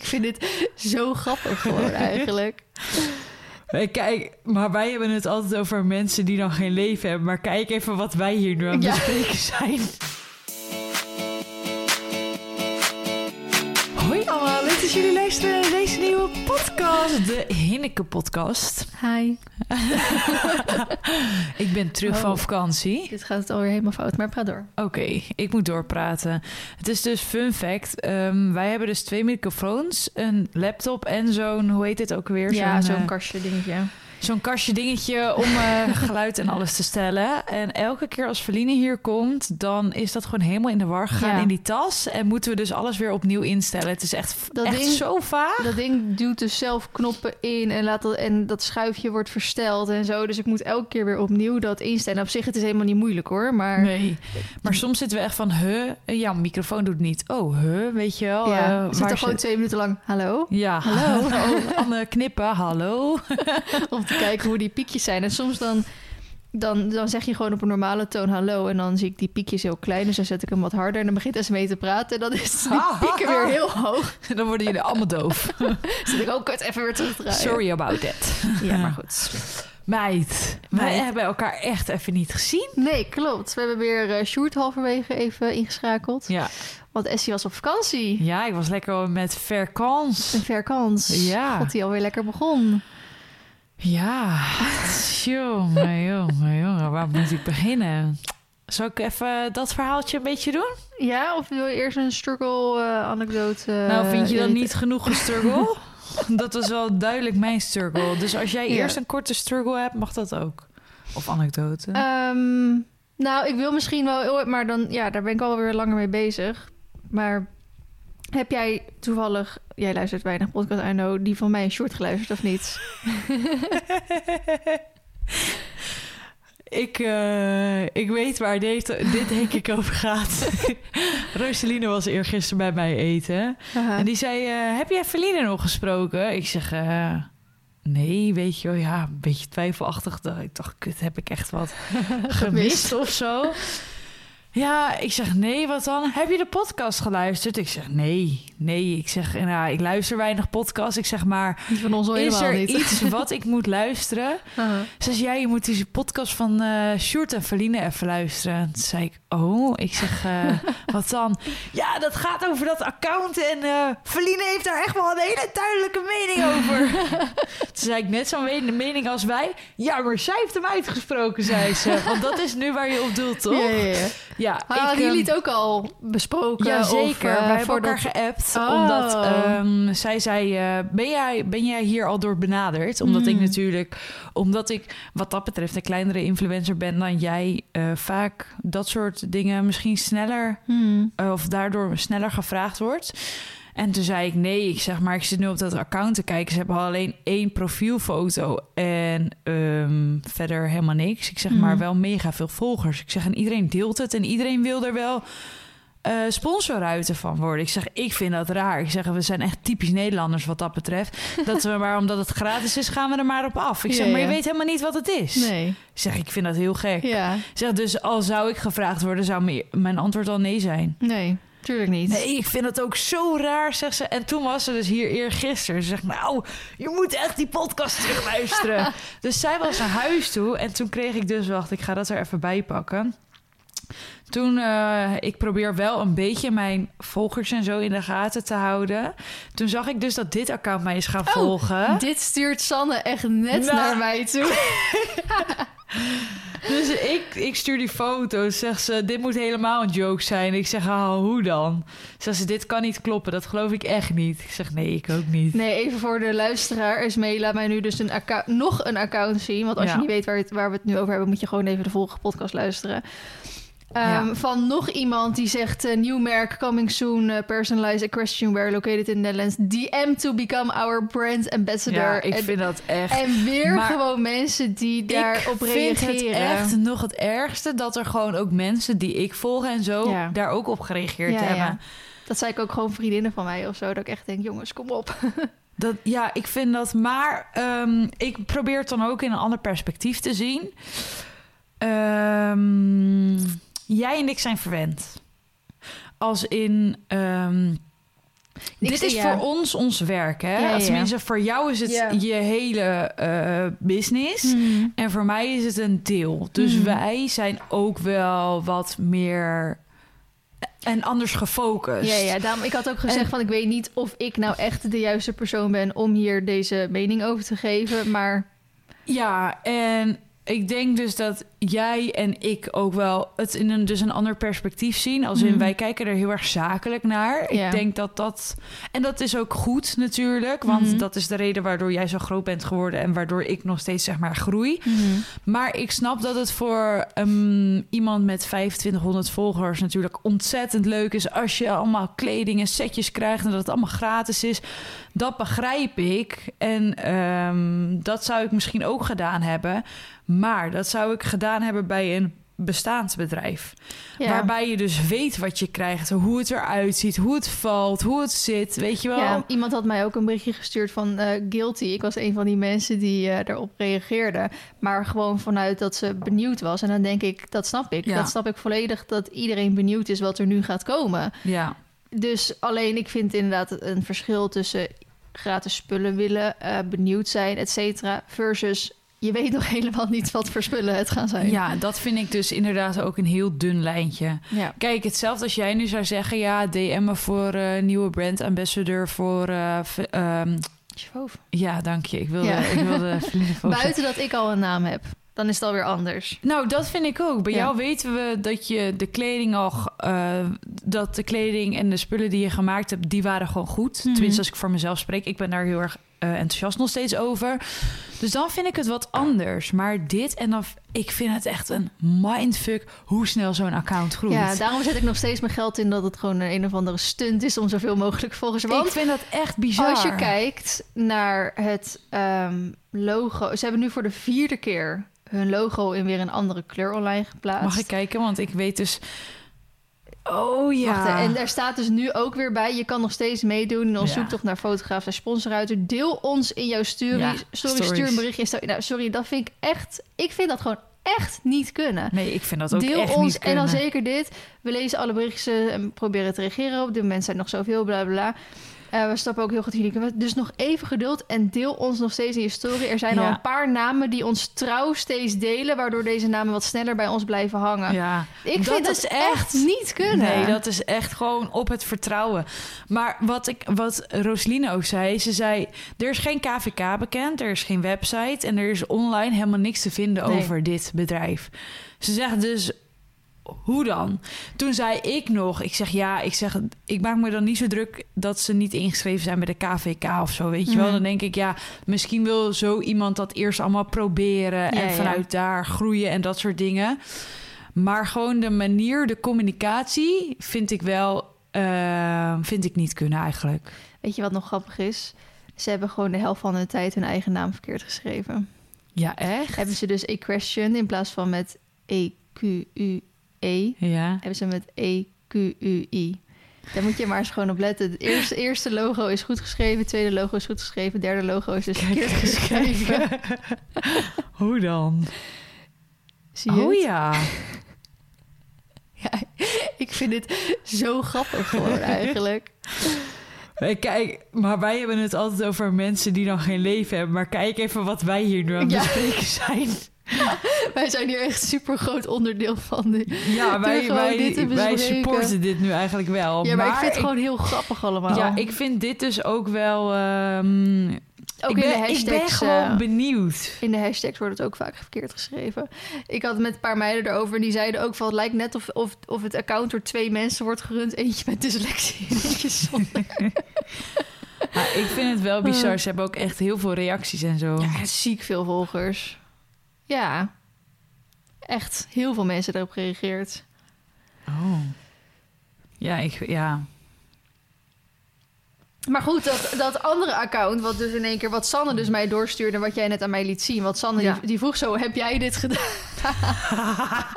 ik vind dit zo grappig gewoon eigenlijk. Hey, Kijk, maar wij hebben het altijd over mensen die dan geen leven hebben. Maar kijk even wat wij hier nu aan het Ja. bespreken zijn. Hoi allemaal, leuk dat jullie luisteren nieuwe podcast. De Hinneke podcast. Hi. Ik ben terug Oh. van vakantie. Dit gaat het alweer helemaal fout, maar praat door. Oké, ik moet doorpraten. Het is dus fun fact. ehm, wij hebben dus twee microfoons, een laptop en zo'n, hoe heet dit ook weer? ja, zo'n eh, kastje dingetje. Zo'n kastje dingetje om eh, geluid en alles te stellen. En elke keer als Verline hier komt, dan is dat gewoon helemaal in de war gegaan Ja. in die tas. En moeten we dus alles weer opnieuw instellen. Het is echt, Dat echt ding- zo vaag. Dat ding duwt dus zelf knoppen in en, laat dat, en dat schuifje wordt versteld en zo. Dus ik moet elke keer weer opnieuw dat instellen. Op zich, het is helemaal niet moeilijk hoor, maar... Nee, maar soms zitten we echt van, huh, ja, microfoon doet niet. Oh, huh, weet je wel. ja, eh, zit er gewoon twee minuten lang, hallo? Ja, Hallo. Oh, Anne knippen, hallo. Om te kijken hoe die piekjes zijn. En soms dan, dan, dan zeg je gewoon op een normale toon hallo. En dan zie ik die piekjes heel klein. Dus dan zet ik hem wat harder. En dan begint mee te praten. En dan is die pieken weer heel hoog. Dan worden jullie allemaal doof. Dus ik ook kut even weer terug te draaien. Sorry about that. Ja, maar goed. Meid, wij hebben elkaar echt even niet gezien. Nee, klopt. We hebben weer eh Sjoerd halverwege even ingeschakeld. Ja. Want Essie was op vakantie. ja, ik was lekker met verkans. Een verkans. Ja. God, die alweer lekker begon. Ja, jongen, jongen, jongen, waar moet ik beginnen? Zal ik even dat verhaaltje een beetje doen? Ja, of wil je eerst een struggle-anekdote? nou, vind je dan weten? niet genoeg een struggle? dat was wel duidelijk mijn struggle. Dus als jij Ja. eerst een korte struggle hebt, mag dat ook. Of anekdote. Ehm, nou, ik wil misschien wel, maar dan, ja, daar ben ik alweer langer mee bezig. Maar heb jij toevallig, jij luistert weinig podcast, know, die van mij een short geluisterd of niet? Ik, eh, ik weet waar deze, dit denk ik over gaat. Rosaline was eergisteren bij mij eten. En die zei, eh, heb jij Feline nog gesproken? Ik zeg, eh, nee, weet je wel, ja, een beetje twijfelachtig. Ik dacht, kut, heb ik echt wat gemist of zo? Ja, ik zeg, nee, wat dan? Heb je de podcast geluisterd? Ik zeg, nee, nee. Ik zeg, nou, ik luister weinig podcast. Ik zeg, maar van ons is er niet. iets wat ik moet luisteren? Ze zei, ja, je moet die podcast van eh Sjoerd en Feline even luisteren. Toen zei ik, oh, ik zeg, eh, wat dan? Ja, dat gaat over dat account en eh Feline heeft daar echt wel een hele duidelijke mening over. Toen zei ik, net zo'n me- mening als wij. Ja, maar zij heeft hem uitgesproken, zei ze. Want dat is nu waar je op doelt, toch? Ja, ja, ja. Ja, hadden ehm, jullie het ook al besproken? ja, of, eh, Wij hebben elkaar geappt. Oh. Omdat ehm, zij zei... eh, ben, jij, ben jij hier al door benaderd? Omdat ik Mm. natuurlijk... Omdat ik wat dat betreft een kleinere influencer ben dan jij... eh, vaak dat soort dingen misschien sneller... Hmm. of daardoor sneller gevraagd wordt. En toen zei ik nee, ik zeg maar, ik zit nu op dat account te kijken. Ze hebben alleen één profielfoto en ehm, verder helemaal niks. Ik zeg maar Mhm. wel mega veel volgers. Ik zeg en iedereen deelt het en iedereen wil er wel eh sponsorruiten van worden. Ik zeg, ik vind dat raar. Ik zeg, we zijn echt typisch Nederlanders wat dat betreft. dat we maar omdat het gratis is, gaan we er maar op af. Ik zeg, Ja, maar je weet helemaal niet wat het is. Nee. Ik zeg, ik vind dat heel gek. Ja. Ik zeg, dus al zou ik gevraagd worden, zou mijn antwoord al nee zijn. Nee, tuurlijk niet. Nee, ik vind het ook zo raar, zegt ze. En toen was ze dus hier eergisteren. Ze zegt, nou, je moet echt die podcast terugluisteren. dus zij was naar huis toe. En toen kreeg ik dus, wacht, ik ga dat er even bij pakken. Toen, eh, ik probeer wel een beetje mijn volgers en zo in de gaten te houden. Toen zag ik dus dat dit account mij is gaan volgen. Dit stuurt Sanne echt net Nou. naar mij toe. Dus ik, ik stuur die foto's. Zegt ze, dit moet helemaal een joke zijn. Ik zeg, ah, hoe dan? Zegt ze, dit kan niet kloppen. Dat geloof ik echt niet. Ik zeg, nee, ik ook niet. Nee, even voor de luisteraar. Esmee laat mij nu dus een account, nog een account zien. Want als Ja. je niet weet waar, het, waar we het nu over hebben... moet je gewoon even de volgende podcast luisteren. Ehm, Ja. Van nog iemand die zegt... eh, nieuw merk, coming soon, eh, personalized equestrian wear... located in the Netherlands. DM to become our brand ambassador. Ja, ik en, vind dat echt... en weer Maar gewoon mensen die daarop ik vind het reageren. echt nog het ergste dat er gewoon ook mensen die ik volg en zo Ja. daar ook op gereageerd Ja, hebben. Dat zei ik ook gewoon vriendinnen van mij of zo. Dat ik echt denk, jongens, kom op. Dat, ja, ik vind dat. Maar ehm, ik probeer het dan ook in een ander perspectief te zien. Ehm, jij en ik zijn verwend. Als in. ehm, Dit zie- is ja. voor ons ons werk, hè? Ja, ja. Tenminste, voor jou is het je hele eh, business. Hmm. En voor mij is het een deel. Dus Hmm. wij zijn ook wel wat meer en anders gefocust. Ja, ja, daarom, ik had ook gezegd En- van ik weet niet of ik nou echt de juiste persoon ben om hier deze mening over te geven. Maar Ja, en ik denk dus dat jij en ik ook wel het in een, dus een ander perspectief zien. Als in, Mhm. wij kijken er heel erg zakelijk naar. Ja. Ik denk dat dat... En dat is ook goed natuurlijk. Want Mhm. dat is de reden waardoor jij zo groot bent geworden... en waardoor ik nog steeds, zeg maar, groei. Maar ik snap dat het voor ehm, iemand met 2500 volgers natuurlijk ontzettend leuk is als je allemaal kleding en setjes krijgt en dat het allemaal gratis is. Dat begrijp ik. En ehm, dat zou ik misschien ook gedaan hebben. Maar dat zou ik gedaan hebben bij een bestaansbedrijf. ja. Waarbij je dus weet wat je krijgt, hoe het eruit ziet, hoe het valt, hoe het zit. Weet je wel? Ja, iemand had mij ook een berichtje gestuurd van eh, guilty. Ik was een van die mensen die eh daarop reageerde. Maar gewoon vanuit dat ze benieuwd was. En dan denk ik, dat snap ik. Ja. Dat snap ik volledig, dat iedereen benieuwd is wat er nu gaat komen. ja. Dus alleen ik vind inderdaad een verschil tussen gratis spullen willen, eh, benieuwd zijn, et cetera, versus je weet nog helemaal niet wat voor spullen het gaan zijn. ja, dat vind ik dus inderdaad ook een heel dun lijntje. ja. Kijk, hetzelfde als jij nu zou zeggen... ja, DM me voor eh, nieuwe brand ambassador voor... Sjoof. ja, dank je. Ik wilde, Ja. ik wilde Buiten dat ik al een naam heb, dan is het alweer anders. Nou, dat vind ik ook. Bij Ja. jou weten we dat je de kleding al... eh, dat de kleding en de spullen die je gemaakt hebt... die waren gewoon goed. Mhm. Tenminste, als ik voor mezelf spreek. Ik ben daar heel erg eh, enthousiast nog steeds over. Dus dan vind ik het wat anders. Maar dit en dan... Ik vind het echt een mindfuck... hoe snel zo'n account groeit. Ja, daarom zet ik nog steeds mijn geld in dat het gewoon een, een of andere stunt is om zoveel mogelijk volgers. Want ik vind dat echt bizar. als je kijkt naar het ehm, logo, ze hebben nu voor de vierde keer hun logo in weer een andere kleur online geplaatst. Mag ik kijken? Want ik weet dus... Oh ja. Wacht, en daar staat dus nu ook weer bij. Je kan nog steeds meedoen in ons Ja. zoektocht naar fotograaf en sponsoruiter. Deel ons in jouw story. Ja, stories. stuur een berichtje. Nou, sorry, dat vind ik echt... Ik vind dat gewoon echt niet kunnen. Nee, ik vind dat ook Deel echt ons niet en dan kunnen. zeker dit. We lezen alle berichtjes en proberen te reageren. Op dit moment zijn nog zoveel, bla bla bla. Eh, we stappen ook heel goed jullie. Dus nog even geduld en deel ons nog steeds in je story. Er zijn al een paar namen die ons trouw steeds delen, waardoor deze namen wat sneller bij ons blijven hangen. Ja, Ik dat vind dat is echt echt- niet kunnen. Nee, dat is echt gewoon op het vertrouwen. Maar wat, ik, wat Roseline ook zei, ze zei... er is geen KVK bekend, er is geen website... en er is online helemaal niks te vinden Nee. over dit bedrijf. Ze zegt dus, hoe dan? Toen zei ik nog, ik zeg ja, ik zeg... ik maak me dan niet zo druk dat ze niet ingeschreven zijn bij de KVK of zo, weet je wel? Mhm. Dan denk ik, ja, misschien wil zo iemand dat eerst allemaal proberen... Ja, en ja. vanuit daar groeien en dat soort dingen... Maar gewoon de manier, de communicatie, vind ik wel, eh, vind ik niet kunnen eigenlijk. Weet je wat nog grappig is? Ze hebben gewoon de helft van hun tijd hun eigen naam verkeerd geschreven. Ja, echt? Hebben ze dus equestrian in plaats van met E-Q-U-E, Ja. hebben ze met E-Q-U-I. Daar moet je maar eens gewoon op letten. Het eerste, eerste logo is goed geschreven, het tweede logo is goed geschreven, het derde logo is dus verkeerd geschreven. Hoe dan? Zie je Oh het? ja. Ja, ik vind dit zo grappig gewoon eigenlijk. Kijk, maar wij hebben het altijd over mensen die dan geen leven hebben. Maar kijk even wat wij hier nu aan het Ja. bespreken zijn. Wij zijn hier echt super groot onderdeel van. De... Ja, wij, wij, wij supporten dit nu eigenlijk wel. Ja, maar, ik vind het gewoon heel grappig allemaal. Ja, ik vind dit dus ook wel... ehm, ook ik, in ben, de ik hashtags. ben gewoon eh, benieuwd. In de hashtags wordt het ook vaak verkeerd geschreven. Ik had met een paar meiden erover en die zeiden ook van... het lijkt net of, of, of het account door twee mensen wordt gerund. Eentje met dyslexie en eentje zonder. Ik vind het wel bizar. Ze hebben ook echt heel veel reacties en zo. Ja, ziek veel volgers. Ja, echt heel veel mensen daarop gereageerd. Oh. Ja, ik, ja. Maar goed, dat, dat andere account, wat dus in één keer... wat Sanne dus mij doorstuurde, wat jij net aan mij liet zien. Want Sanne Ja. die, die vroeg zo, heb jij dit gedaan?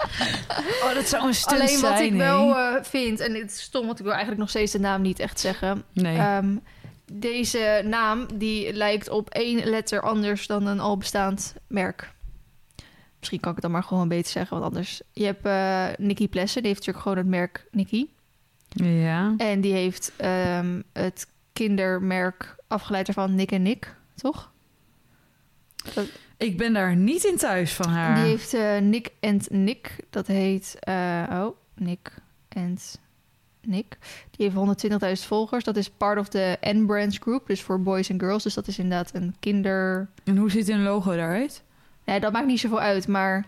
Oh, dat zou een stunt Alleen wat zijn, ik wel eh, vind, en het is stom, want ik wil eigenlijk nog steeds de naam niet echt zeggen. Nee. Ehm, deze naam die lijkt op één letter anders dan een al bestaand merk. Misschien kan ik het dan maar gewoon beter zeggen, want anders. Je hebt eh Nicky Plessen, die heeft natuurlijk gewoon het merk Nicky. ja. En die heeft ehm, het kindermerk afgeleid ervan, Nick en Nick, toch? Ik ben daar niet in thuis van haar. Die heeft eh, Nick and Nick. Dat heet... eh, oh, Nick and Nick. Die heeft 120.000 volgers. Dat is part of de N-Brands Group. Dus voor boys en girls. Dus dat is inderdaad een kinder... En hoe ziet een logo daaruit? Nee, dat maakt niet zoveel uit. Maar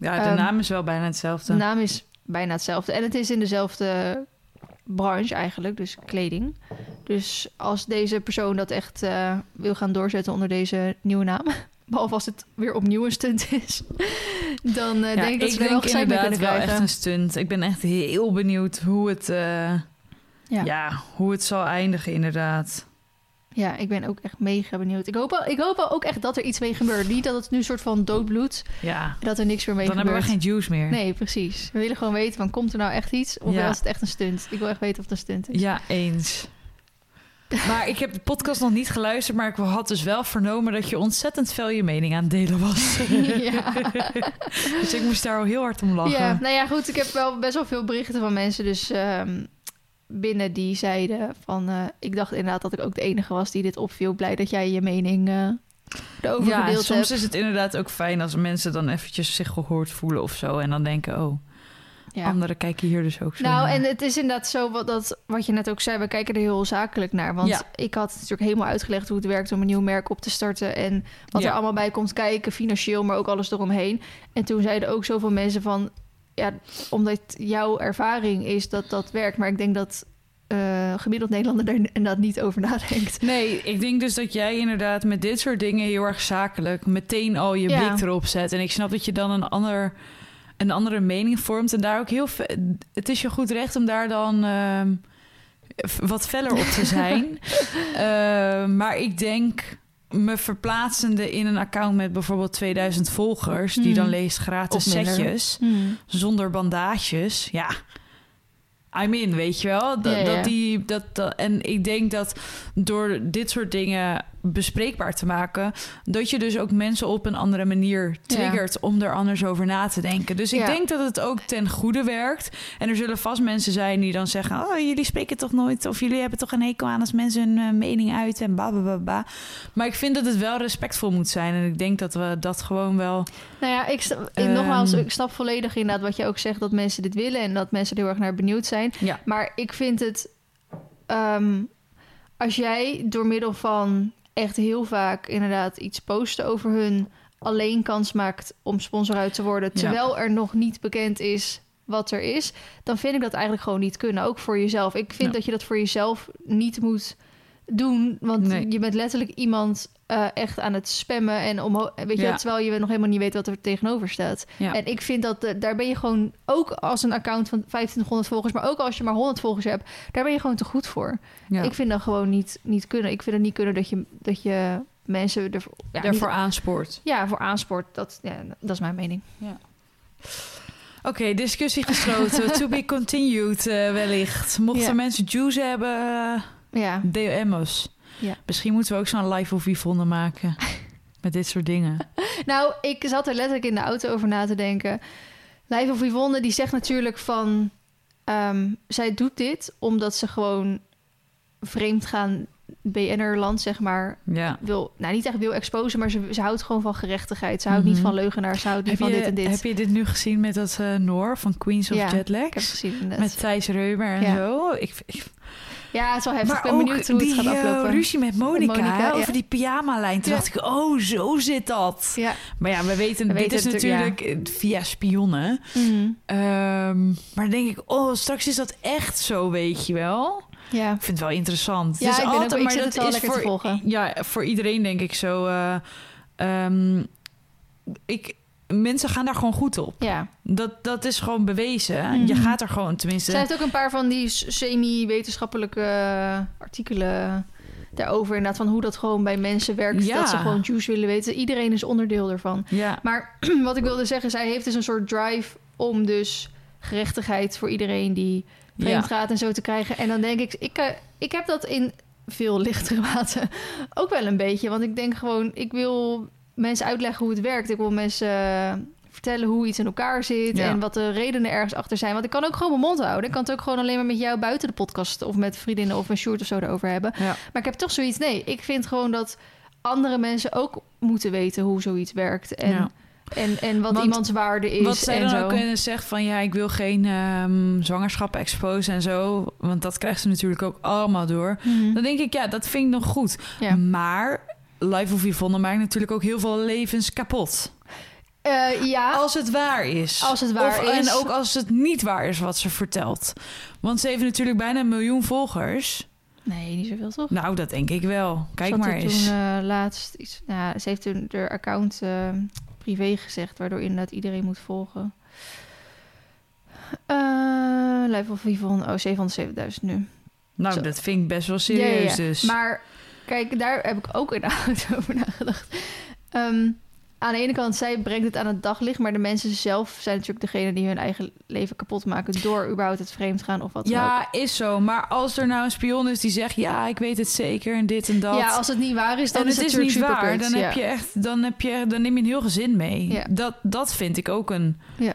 Ja, de Ehm, naam is wel bijna hetzelfde. de naam is bijna hetzelfde. En het is in dezelfde branche eigenlijk. Dus kleding. Dus als deze persoon dat echt eh, wil gaan doorzetten onder deze nieuwe naam... Behalve als het weer opnieuw een stunt is. Dan eh, Ja, denk ik dat ik ze er wel gezeik mee wel echt een stunt. Ik ben echt heel benieuwd hoe het, eh, Ja. ja. hoe het zal eindigen inderdaad. Ja, ik ben ook echt mega benieuwd. Ik hoop, ik hoop ook echt dat er iets mee gebeurt. Niet dat het nu een soort van doodbloed. Ja, Dat er niks meer mee dan hebben gebeurt. we geen juice meer. Nee, precies. We willen gewoon weten van komt er nou echt iets of Ja. is het echt een stunt? Ik wil echt weten of het een stunt is. Ja, eens. Maar ik heb de podcast nog niet geluisterd, maar ik had dus wel vernomen dat je ontzettend veel je mening aan het delen was. ja. dus ik moest daar al heel hard om lachen. ja, nou ja, goed. Ik heb wel best wel veel berichten van mensen dus ehm, binnen die zeiden van... eh, ik dacht inderdaad dat ik ook de enige was die dit opviel. Blij dat jij je mening eh erover Ja, gedeeld soms hebt. is het inderdaad ook fijn als mensen dan eventjes zich gehoord voelen of zo. En dan denken, oh, Ja. anderen kijken hier dus ook zo Nou, naar. en het is inderdaad zo wat, dat, wat je net ook zei. We kijken er heel zakelijk naar. Want Ja. ik had natuurlijk helemaal uitgelegd hoe het werkt om een nieuw merk op te starten. En wat Ja. er allemaal bij komt kijken, financieel, maar ook alles eromheen. En toen zeiden ook zoveel mensen van... Ja, omdat jouw ervaring is dat dat werkt. Maar ik denk dat eh, gemiddeld Nederlander daar inderdaad niet over nadenkt. Nee, ik denk dus dat jij inderdaad met dit soort dingen heel erg zakelijk meteen al je Ja. blik erop zet. En ik snap dat je dan een, ander, een andere mening vormt. En daar ook heel Het is je goed recht om daar dan ehm, wat feller op te zijn. Eh, maar ik denk me verplaatsende in een account met bijvoorbeeld 2000 volgers, die Hmm. dan leest gratis setjes zonder bandages. Ja. I'm in, weet je wel? Dat, Ja, ja. dat die, dat, dat, en ik denk dat door dit soort dingen bespreekbaar te maken, dat je dus ook mensen op een andere manier triggert om er anders over na te denken. Dus ik Ja. denk dat het ook ten goede werkt. En er zullen vast mensen zijn die dan zeggen: Oh, jullie spreken toch nooit, of jullie hebben toch een hekel aan als mensen hun eh, mening uit en ba, ba, ba, ba. Maar ik vind dat het wel respectvol moet zijn. En ik denk dat we dat gewoon wel. Nou ja, ik- Ehm. nogmaals, ik snap volledig inderdaad wat je ook zegt... dat mensen dit willen en dat mensen er heel erg naar benieuwd zijn. Ja. Maar ik vind het... ehm, als jij door middel van echt heel vaak inderdaad iets posten over hun... alleen kans maakt om sponsor uit te worden... Ja. terwijl er nog niet bekend is wat er is... dan vind ik dat eigenlijk gewoon niet kunnen. Ook voor jezelf. Ik vind Ja. dat je dat voor jezelf niet moet doen. Want Nee. je bent letterlijk iemand eh, echt aan het spammen... en omhoog, weet je, Ja. terwijl je nog helemaal niet weet wat er tegenover staat. Ja. En ik vind dat eh, daar ben je gewoon, ook als een account van 2500 volgers, maar ook als je maar 100 volgers hebt, daar ben je gewoon te goed voor. ja. Ik vind dat gewoon niet, niet kunnen. Ik vind het niet kunnen dat je, dat je mensen ervoor, ja, daarvoor niet- aanspoort. ja, voor aanspoort. Dat, ja, dat is mijn mening. Oké, discussie gesloten. to be continued eh, wellicht. Mochten mensen juice hebben, Ja, DM's. Ja. Misschien moeten we ook zo'n live of Yvonne maken. Met dit soort dingen. nou, ik zat er letterlijk in de auto over na te denken. Live of Yvonne, die zegt natuurlijk van... ehm, zij doet dit omdat ze gewoon vreemd gaan BN'er-land, zeg maar, Ja. wil, nou niet echt wil exposen, maar ze, ze houdt gewoon van gerechtigheid. Ze houdt niet Mhm. van leugenaars, ze houdt niet van je, dit en dit. heb je dit nu gezien met dat eh, Noor van Queens of Ja, Jetlag? Ik heb het gezien inderdaad. Met Thijs Reumer en Ja. zo. Ik, ik, Ja, het is wel heftig. maar ik ben ook benieuwd hoe die het gaat eh, aflopen. ruzie met Monica, over die pyjama-lijn. Toen dacht ik, oh, zo zit dat. Maar ja, we weten, We dit weten is natuurlijk eh, via spionnen. Mhm. Ehm, maar dan denk ik, oh, straks is dat echt zo, weet je wel. ja. Ik vind het wel interessant. Ja, het is ik ook- altijd, ik maar dat het wel is voor, te volgen. Ja, voor iedereen denk ik zo. eh, ehm, ik, mensen gaan daar gewoon goed op. ja. Dat, dat is gewoon bewezen. Mhm. Je gaat er gewoon, tenminste. Zij heeft ook een paar van die semi-wetenschappelijke artikelen daarover. Inderdaad, van hoe dat gewoon bij mensen werkt. Ja. Dat ze gewoon juice willen weten. Iedereen is onderdeel ervan. Ja, Maar wat ik wilde zeggen, zij heeft dus een soort drive om dus gerechtigheid voor iedereen die vreemd gaat en zo te krijgen. En dan denk ik, ik, eh, ik heb dat in veel lichtere mate ook wel een beetje. Want ik denk gewoon, ik wil mensen uitleggen hoe het werkt. Ik wil mensen eh, vertellen hoe iets in elkaar zit Ja. en wat de redenen ergens achter zijn. Want ik kan ook gewoon mijn mond houden. Ik kan het ook gewoon alleen maar met jou buiten de podcast of met vriendinnen of met Sjoerd of zo erover hebben. Ja. Maar ik heb toch zoiets, nee, ik vind gewoon dat andere mensen ook moeten weten hoe zoiets werkt en, Ja. en, en wat Want iemands waarde is Wat zij en dan zo. ook kunnen zeggen van ja, ik wil geen ehm zwangerschap exposen en zo. Want dat krijgt ze natuurlijk ook allemaal door. Mhm. Dan denk ik, ja, dat vind ik nog goed. Ja. Maar Life of Yvonne maakt natuurlijk ook heel veel levens kapot. Eh, ja, Als het waar is. Als het waar Of- is. En ook als het niet waar is wat ze vertelt. Want ze heeft natuurlijk bijna een miljoen volgers. nee, niet zoveel toch? Nou, dat denk ik wel. Kijk maar eens. Toen eh, laatst iets. Nou, ze heeft toen haar account eh, privé gezegd, waardoor inderdaad iedereen moet volgen. Eh Live of Yvonne, oh 707.000 nu. nou, zo. dat vind ik best wel serieus Ja, ja, ja. dus. Maar kijk, daar heb ik ook inderdaad over nagedacht. Ehm, aan de ene kant, zij brengt het aan het daglicht, maar de mensen zelf zijn natuurlijk degene die hun eigen leven kapot maken door überhaupt het vreemd gaan of wat dan ook. ja, is zo. Maar als er nou een spion is die zegt... ja, ik weet het zeker en dit en dat... Ja, als het niet waar is, dan en is het het is niet waar, dan Ja. heb je echt, dan heb je, dan neem je een heel gezin mee. Ja. Dat, dat vind ik ook een. Ja.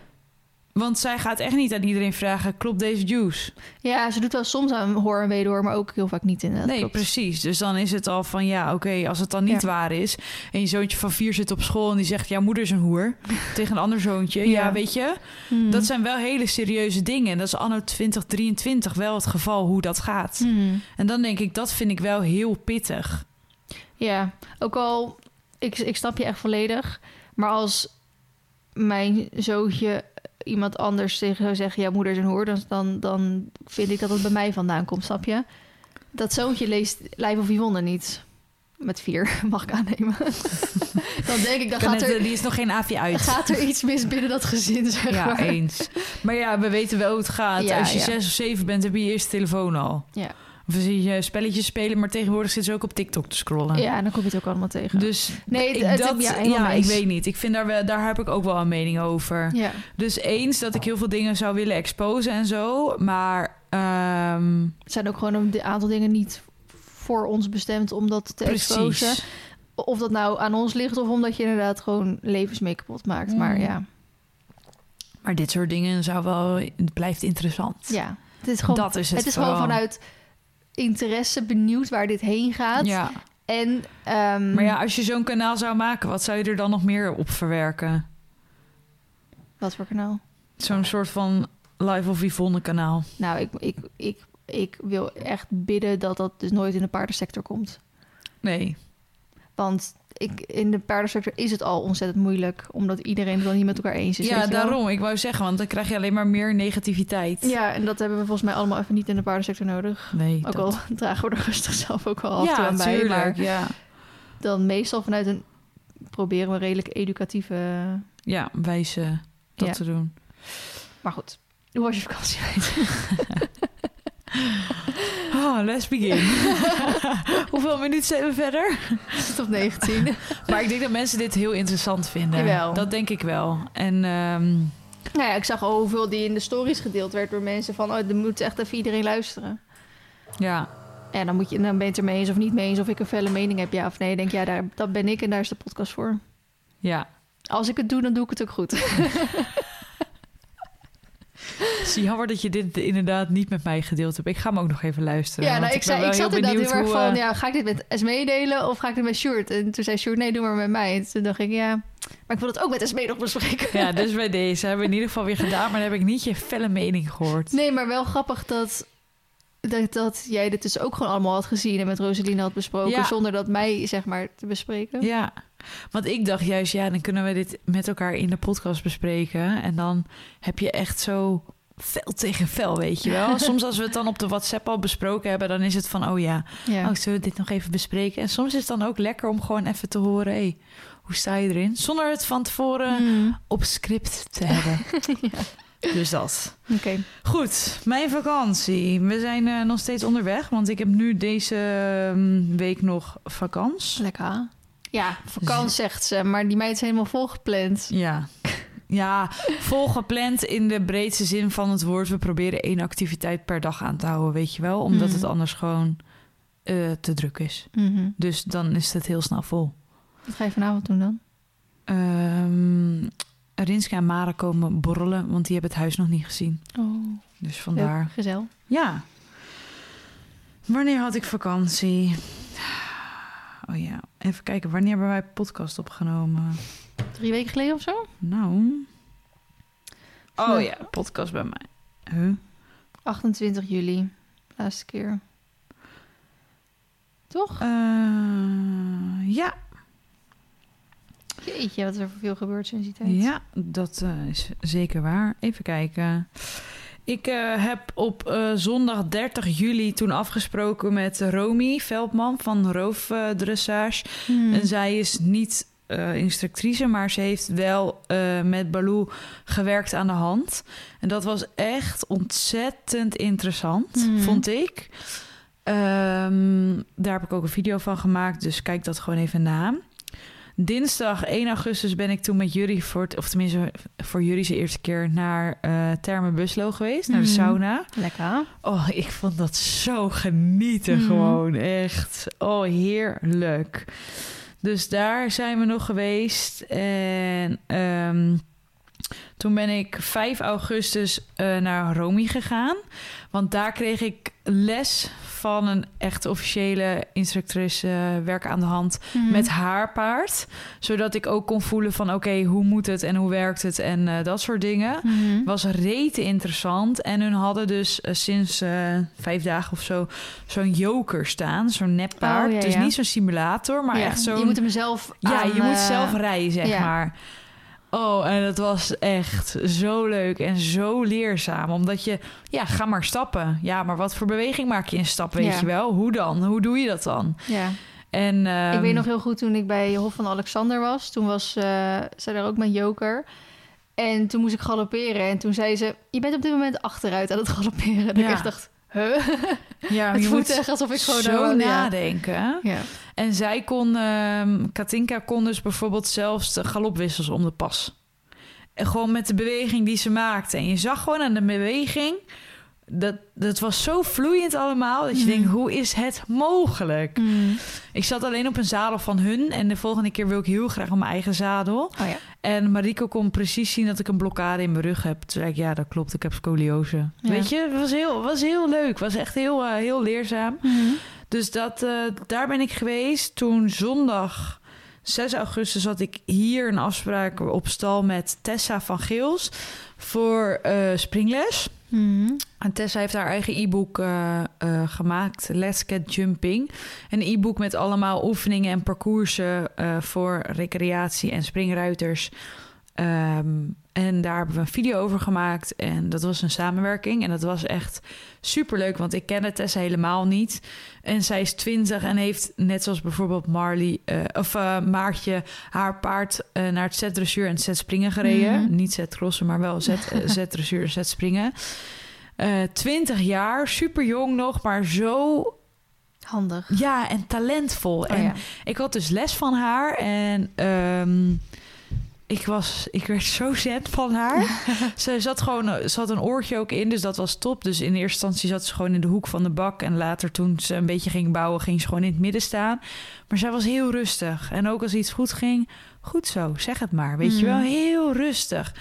Want zij gaat echt niet aan iedereen vragen: klopt deze juice? Ja, ze doet wel soms aan hoor en wederhoor, maar ook heel vaak niet inderdaad. nee, klopt. precies. Dus dan is het al van ja, oké, als het dan niet Ja. waar is en je zoontje van vier zit op school en die zegt: jouw moeder is een hoer tegen een ander zoontje. Ja, Ja. weet je, Hmm. dat zijn wel hele serieuze dingen. En dat is anno 2023 wel het geval hoe dat gaat. Hmm. En dan denk ik, dat vind ik wel heel pittig. Ja, ook al, ik, ik snap je echt volledig. Maar als mijn zoontje iemand anders tegen zou zeggen... ja, moeder is een hoer, dan, dan, dan vind ik dat het bij mij vandaan komt, snap je? Dat zoontje leest Lijf of Yvonne niet. Met vier, mag ik aannemen. dan denk ik, dan gaat er, eh, die is nog geen AVI uit. gaat er iets mis binnen dat gezin, zeg Ja, maar. eens. Maar ja, we weten wel hoe het gaat. Ja, Als je ja. zes of zeven bent, heb je je eerste telefoon al. Ja. Of zie je spelletjes spelen, maar tegenwoordig zitten ze ook op TikTok te scrollen. ja, en dan kom je het ook allemaal tegen. Dus Nee, het- ik, het- dat, ja, ik weet niet. Ik vind daar, wel, daar heb ik ook wel een mening over. ja. Dus eens dat ik heel veel dingen zou willen exposen en zo. Maar ehm, Het zijn ook gewoon een aantal dingen niet voor ons bestemd om dat te exposen. Of dat nou aan ons ligt of omdat je inderdaad gewoon levens mee kapot maakt. Maar Mm. ja, Maar dit soort dingen zou wel, het blijft interessant. ja. Het is gewoon, dat is het, het is gewoon vanuit interesse benieuwd waar dit heen gaat. Ja. En, ehm, Maar ja, als je zo'n kanaal zou maken, wat zou je er dan nog meer op verwerken? Wat voor kanaal? Zo'n soort van Live of Yvonne kanaal. Nou, ik, ik, ik, ik wil echt bidden dat dat dus nooit in de paardensector komt. Nee. Want ik, in de paardensector is het al ontzettend moeilijk. Omdat iedereen het dan niet met elkaar eens is. ja, daarom. Ik wou zeggen, want dan krijg je alleen maar meer negativiteit. Ja, en dat hebben we volgens mij allemaal even niet in de paardensector nodig. Nee. Ook dat- al dragen we er rustig zelf ook wel af en ja, aan bij. Maar Ja. dan meestal vanuit een... proberen we redelijk educatieve... ja, wijze dat Ja. te doen. Maar goed, hoe was je vakantie? Oh, let's begin. Hoeveel minuten zijn we verder? Tot 19. Maar ik denk dat mensen dit heel interessant vinden. Jawel. Dat denk ik wel. En ehm, nou ja, ik zag al hoeveel die in de stories gedeeld werd door mensen van... oh, er moet echt even iedereen luisteren. ja, En dan, moet je, dan ben je het er mee eens of niet mee eens... of ik een felle mening heb, ja of nee. Ik denk, ja, daar, dat ben ik en daar is de podcast voor. ja. Als ik het doe, dan doe ik het ook goed. Het is jammer dat je dit inderdaad niet met mij gedeeld hebt. Ik ga hem ook nog even luisteren. Ja, nou, ik, zei, ik zat inderdaad heel erg hoe, van... eh, ja, ga ik dit met Esmee delen of ga ik dit met Sjoerd? En toen zei Sjoerd, nee, doe maar met mij. En toen dacht ik, ja... Maar ik wil het ook met Esmee nog bespreken. Ja, dus bij deze hebben we in ieder geval weer gedaan. Maar dan heb ik niet je felle mening gehoord. Nee, maar wel grappig dat, dat, dat jij dit dus ook gewoon allemaal had gezien... en met Rosaline had besproken... Ja. zonder dat mij, zeg maar, te bespreken. Ja, want ik dacht juist, ja, dan kunnen we dit met elkaar in de podcast bespreken. En dan heb je echt zo fel tegen fel, weet je wel. Soms als we het dan op de WhatsApp al besproken hebben, dan is het van, oh ja, Ja. oh, zullen we dit nog even bespreken? En soms is het dan ook lekker om gewoon even te horen, hey, hoe sta je erin? Zonder het van tevoren Mm, op script te hebben. Dus dat. Oké. Goed, mijn vakantie. We zijn eh, nog steeds onderweg, want ik heb nu deze ehm, week nog vakantie. Lekker. Ja, vakantie zegt ze, maar die meid is helemaal volgepland. Ja. Ja, volgepland in de breedste zin van het woord. We proberen één activiteit per dag aan te houden, weet je wel. Omdat Mhm. het anders gewoon eh, te druk is. Mhm. Dus dan is het heel snel vol. Wat ga je vanavond doen dan? Ehm, Rinska en Mara komen borrelen, want die hebben het huis nog niet gezien. Oh, Dus vandaar. gezel. Ja. Wanneer had ik vakantie? Oh ja, even kijken. Wanneer hebben wij podcast opgenomen? Drie weken geleden of zo? Nou. Oh ja, podcast bij mij. Huh? 28 juli. Laatste keer. Toch? Eh, ja, Jeetje, wat er veel gebeurd sinds die tijd. ja, dat eh, is zeker waar. Even kijken. Ik eh, heb op eh, zondag 30 juli toen afgesproken met Romy Veldman van Roofdressage. Hmm. En zij is niet eh, instructrice, maar ze heeft wel met Baloo gewerkt aan de hand. En dat was echt ontzettend interessant, Mhm. vond ik. Ehm, daar heb ik ook een video van gemaakt, dus kijk dat gewoon even na. Dinsdag 1 augustus ben ik toen met Jury voor het, of tenminste voor Jury zijn eerste keer naar eh Therme Buslo geweest, naar de Mhm. sauna. Lekker. Oh, ik vond dat zo genieten Mhm. gewoon. Echt. Oh, heerlijk. Dus daar zijn we nog geweest. En ehm, toen ben ik 5 augustus eh, naar Romy gegaan. Want daar kreeg ik les van een echt officiële instructrice eh, werk aan de hand Mhm. met haar paard. Zodat ik ook kon voelen van oké, hoe moet het en hoe werkt het en eh, dat soort dingen. Mhm. Was rete interessant. En hun hadden dus eh, sinds vijf dagen of zo zo'n joker staan. Zo'n neppaard. Oh, ja, dus niet zo'n simulator, maar Ja, echt zo'n... Je moet hem zelf ja, aan, je moet zelf rijden, zeg maar. Oh, en dat was echt zo leuk en zo leerzaam. Omdat je, ja, ga maar stappen. Ja, maar wat voor beweging maak je in stap, weet Ja. je wel? Hoe dan? Hoe doe je dat dan? Ja. En, ik ehm, weet nog heel goed toen ik bij Hof van Alexander was. Toen was zij daar ook met Joker. En toen moest ik galopperen. En toen zei ze, je bent op dit moment achteruit aan het galopperen. En Ja. ik echt dacht, huh? ja, het je voelt moet echt alsof ik gewoon... zo nou, ja. nadenken. Ja. En zij kon, ehm Katinka kon dus bijvoorbeeld zelfs de galopwissels om de pas. En gewoon met de beweging die ze maakte. En je zag gewoon aan de beweging, dat, dat was zo vloeiend allemaal, dat je Mhm. denkt, hoe is het mogelijk? Mm. Ik zat alleen op een zadel van hun en de volgende keer wil ik heel graag op mijn eigen zadel. Oh ja. En Mariko kon precies zien dat ik een blokkade in mijn rug heb. Toen zei ik, ja, dat klopt, ik heb scoliose. Ja. Weet je, het was heel, was heel leuk. Het was echt heel, eh, heel leerzaam. Mhm. Dus dat, eh, daar ben ik geweest. Toen zondag 6 augustus had ik hier een afspraak op stal met Tessa van Geels voor eh, springles. Mhm. En Tessa heeft haar eigen e-book eh, gemaakt, Let's Get Jumping. Een e-book met allemaal oefeningen en parcoursen voor recreatie en springruiters. Ehm, en daar hebben we een video over gemaakt. En dat was een samenwerking. En dat was echt superleuk, want ik kende Tessa helemaal niet. En zij is 20 en heeft, net zoals bijvoorbeeld Marley, eh, of eh, Maartje, haar paard eh, naar het zetdressuur en het zetspringen gereden. Mhm. Niet zetcrossen, maar wel zet, zetdressuur en zetspringen. Eh 20 jaar, super jong nog, maar zo Handig. ja en talentvol. Oh, en ja. ik had dus les van haar en ehm, ik, was, ik werd zo zen van haar. ze zat gewoon, ze had een oortje ook in, dus dat was top. Dus in eerste instantie zat ze gewoon in de hoek van de bak. En later toen ze een beetje ging bouwen, ging ze gewoon in het midden staan. Maar zij was heel rustig. En ook als iets goed ging, goed zo, zeg het maar. Weet je Mm. wel, heel rustig.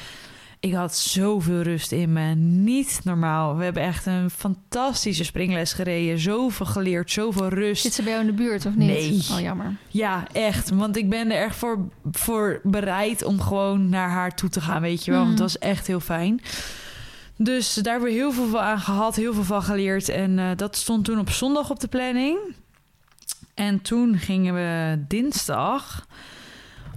Ik had zoveel rust in me. Niet normaal. We hebben echt een fantastische springles gereden. Zoveel geleerd, zoveel rust. Zit ze bij jou in de buurt of niet? Nee. Oh, jammer. Ja, echt. Want ik ben er echt voor, voor bereid om gewoon naar haar toe te gaan, weet je wel. Want Mhm. het was echt heel fijn. Dus daar hebben we heel veel van aan gehad, heel veel van geleerd. En eh, dat stond toen op zondag op de planning. En toen gingen we dinsdag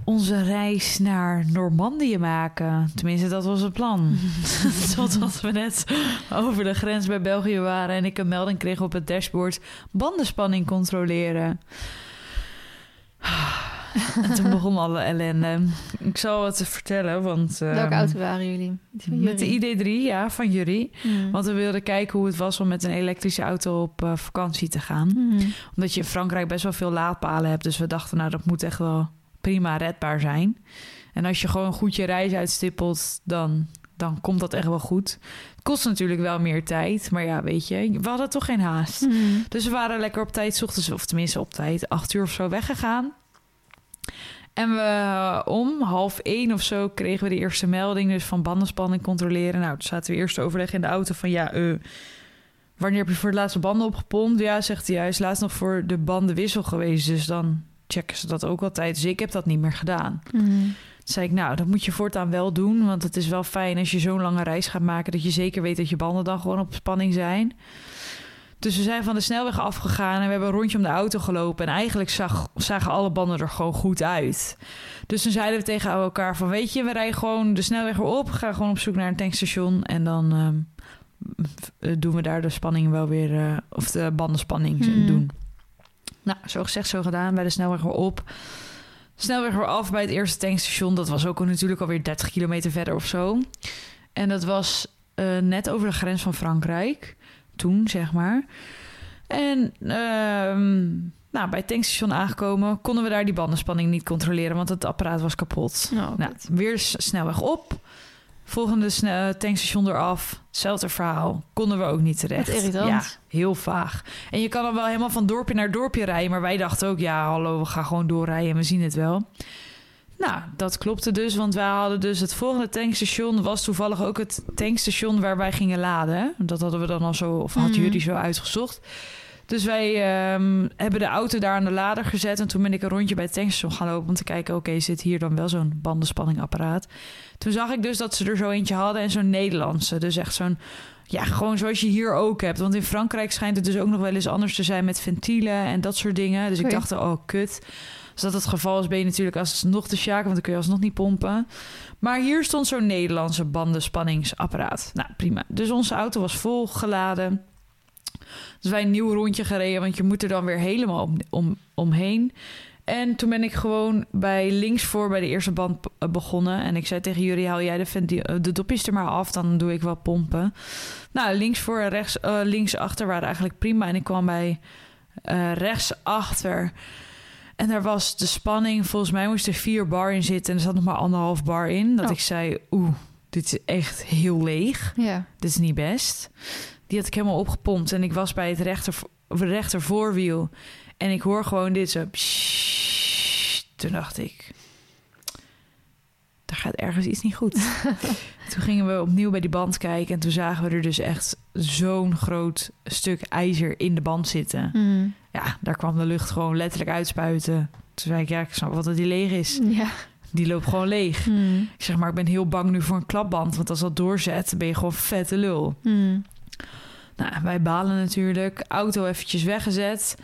onze reis naar Normandië maken. Tenminste, dat was het plan. Totdat we net over de grens bij België waren... en ik een melding kreeg op het dashboard... bandenspanning controleren. En toen begon alle ellende. Ik zal het vertellen, want... Welke ehm, auto waren jullie? Met de jullie? ID3, ja, van jullie. Mhm. Want we wilden kijken hoe het was om met een elektrische auto op eh, vakantie te gaan. Mhm. Omdat je in Frankrijk best wel veel laadpalen hebt. Dus we dachten, nou, dat moet echt wel prima redbaar zijn. En als je gewoon goed je reis uitstippelt, dan, dan komt dat echt wel goed. Het kost natuurlijk wel meer tijd. Maar ja, weet je, we hadden toch geen haast. Mhm. Dus we waren lekker op tijd, ochtends, of tenminste op tijd, acht uur of zo weggegaan. En we om half één of zo kregen we de eerste melding dus van bandenspanning controleren. Nou, toen zaten we eerst te overleggen in de auto van ja, eh, wanneer heb je voor het laatste banden opgepompt? Ja, zegt hij, hij is laatst nog voor de bandenwissel geweest, dus dan checken ze dat ook altijd. Dus ik heb dat niet meer gedaan. Mhm. Toen zei ik, nou, dat moet je voortaan wel doen. Want het is wel fijn als je zo'n lange reis gaat maken... dat je zeker weet dat je banden dan gewoon op spanning zijn. Dus we zijn van de snelweg afgegaan en we hebben een rondje om de auto gelopen. En eigenlijk zag, zagen alle banden er gewoon goed uit. Dus toen zeiden we tegen elkaar van... weet je, we rijden gewoon de snelweg weer op. Gaan gewoon op zoek naar een tankstation. En dan ehm, doen we daar de spanning wel weer... eh, of de bandenspanning Hmm. doen. Nou, zo gezegd, zo gedaan. Bij de snelweg weer op. Snelweg weer af bij het eerste tankstation. Dat was ook natuurlijk alweer 30 kilometer verder of zo. En dat was eh, net over de grens van Frankrijk. Toen, zeg maar. En ehm, nou, bij het tankstation aangekomen... konden we daar die bandenspanning niet controleren... want het apparaat was kapot. Nou, Nou, weer snelweg op. Volgende sne- tankstation eraf. Hetzelfde verhaal. Konden we ook niet terecht. Wat irritant. Ja, heel vaag. En je kan dan wel helemaal van dorpje naar dorpje rijden. Maar wij dachten ook, ja, hallo, we gaan gewoon doorrijden en we zien het wel. Nou, dat klopte dus. Want wij hadden dus het volgende tankstation... was toevallig ook het tankstation waar wij gingen laden. Dat hadden we dan al zo, of had Mhm. jullie zo uitgezocht. Dus wij ehm, hebben de auto daar aan de lader gezet. En toen ben ik een rondje bij het tankstation gaan lopen... om te kijken, oké, zit hier dan wel zo'n bandenspanningapparaat? Toen zag ik dus dat ze er zo eentje hadden en zo'n Nederlandse. Dus echt zo'n, ja, gewoon zoals je hier ook hebt. Want in Frankrijk schijnt het dus ook nog wel eens anders te zijn met ventielen en dat soort dingen. Dus ik dacht, oh, kut. Als dat het geval is, ben je natuurlijk alsnog te sjaken, want dan kun je alsnog niet pompen. Maar hier stond zo'n Nederlandse bandenspanningsapparaat. Nou, prima. Dus onze auto was vol geladen. Dus wij een nieuw rondje gereden, want je moet er dan weer helemaal om, om, omheen. En toen ben ik gewoon bij links voor bij de eerste band eh, begonnen. En ik zei tegen jullie, haal jij de, eh, de dopjes er maar af, dan doe ik wel pompen. Nou, links voor en rechts, eh, links achter waren eigenlijk prima. En ik kwam bij eh, rechts achter. En daar was de spanning, volgens mij moest er vier bar in zitten. En er zat nog maar anderhalf bar in. Dat Oh. ik zei, oeh, dit is echt heel leeg. Ja. Dit is niet best. Die had ik helemaal opgepompt. En ik was bij het rechter, rechter voorwiel. En ik hoor gewoon dit zo. pssst. Toen dacht ik... Daar gaat ergens iets niet goed. toen gingen we opnieuw bij die band kijken. En toen zagen we er dus echt zo'n groot stuk ijzer in de band zitten. Mhm. Ja, daar kwam de lucht gewoon letterlijk uitspuiten. Toen zei ik, ja, ik snap wel dat die leeg is. Ja. Die loopt gewoon leeg. Mhm. Ik zeg maar, ik ben heel bang nu voor een klapband. Want als dat doorzet, ben je gewoon vette lul. Mhm. Nou, wij balen natuurlijk. Auto eventjes weggezet.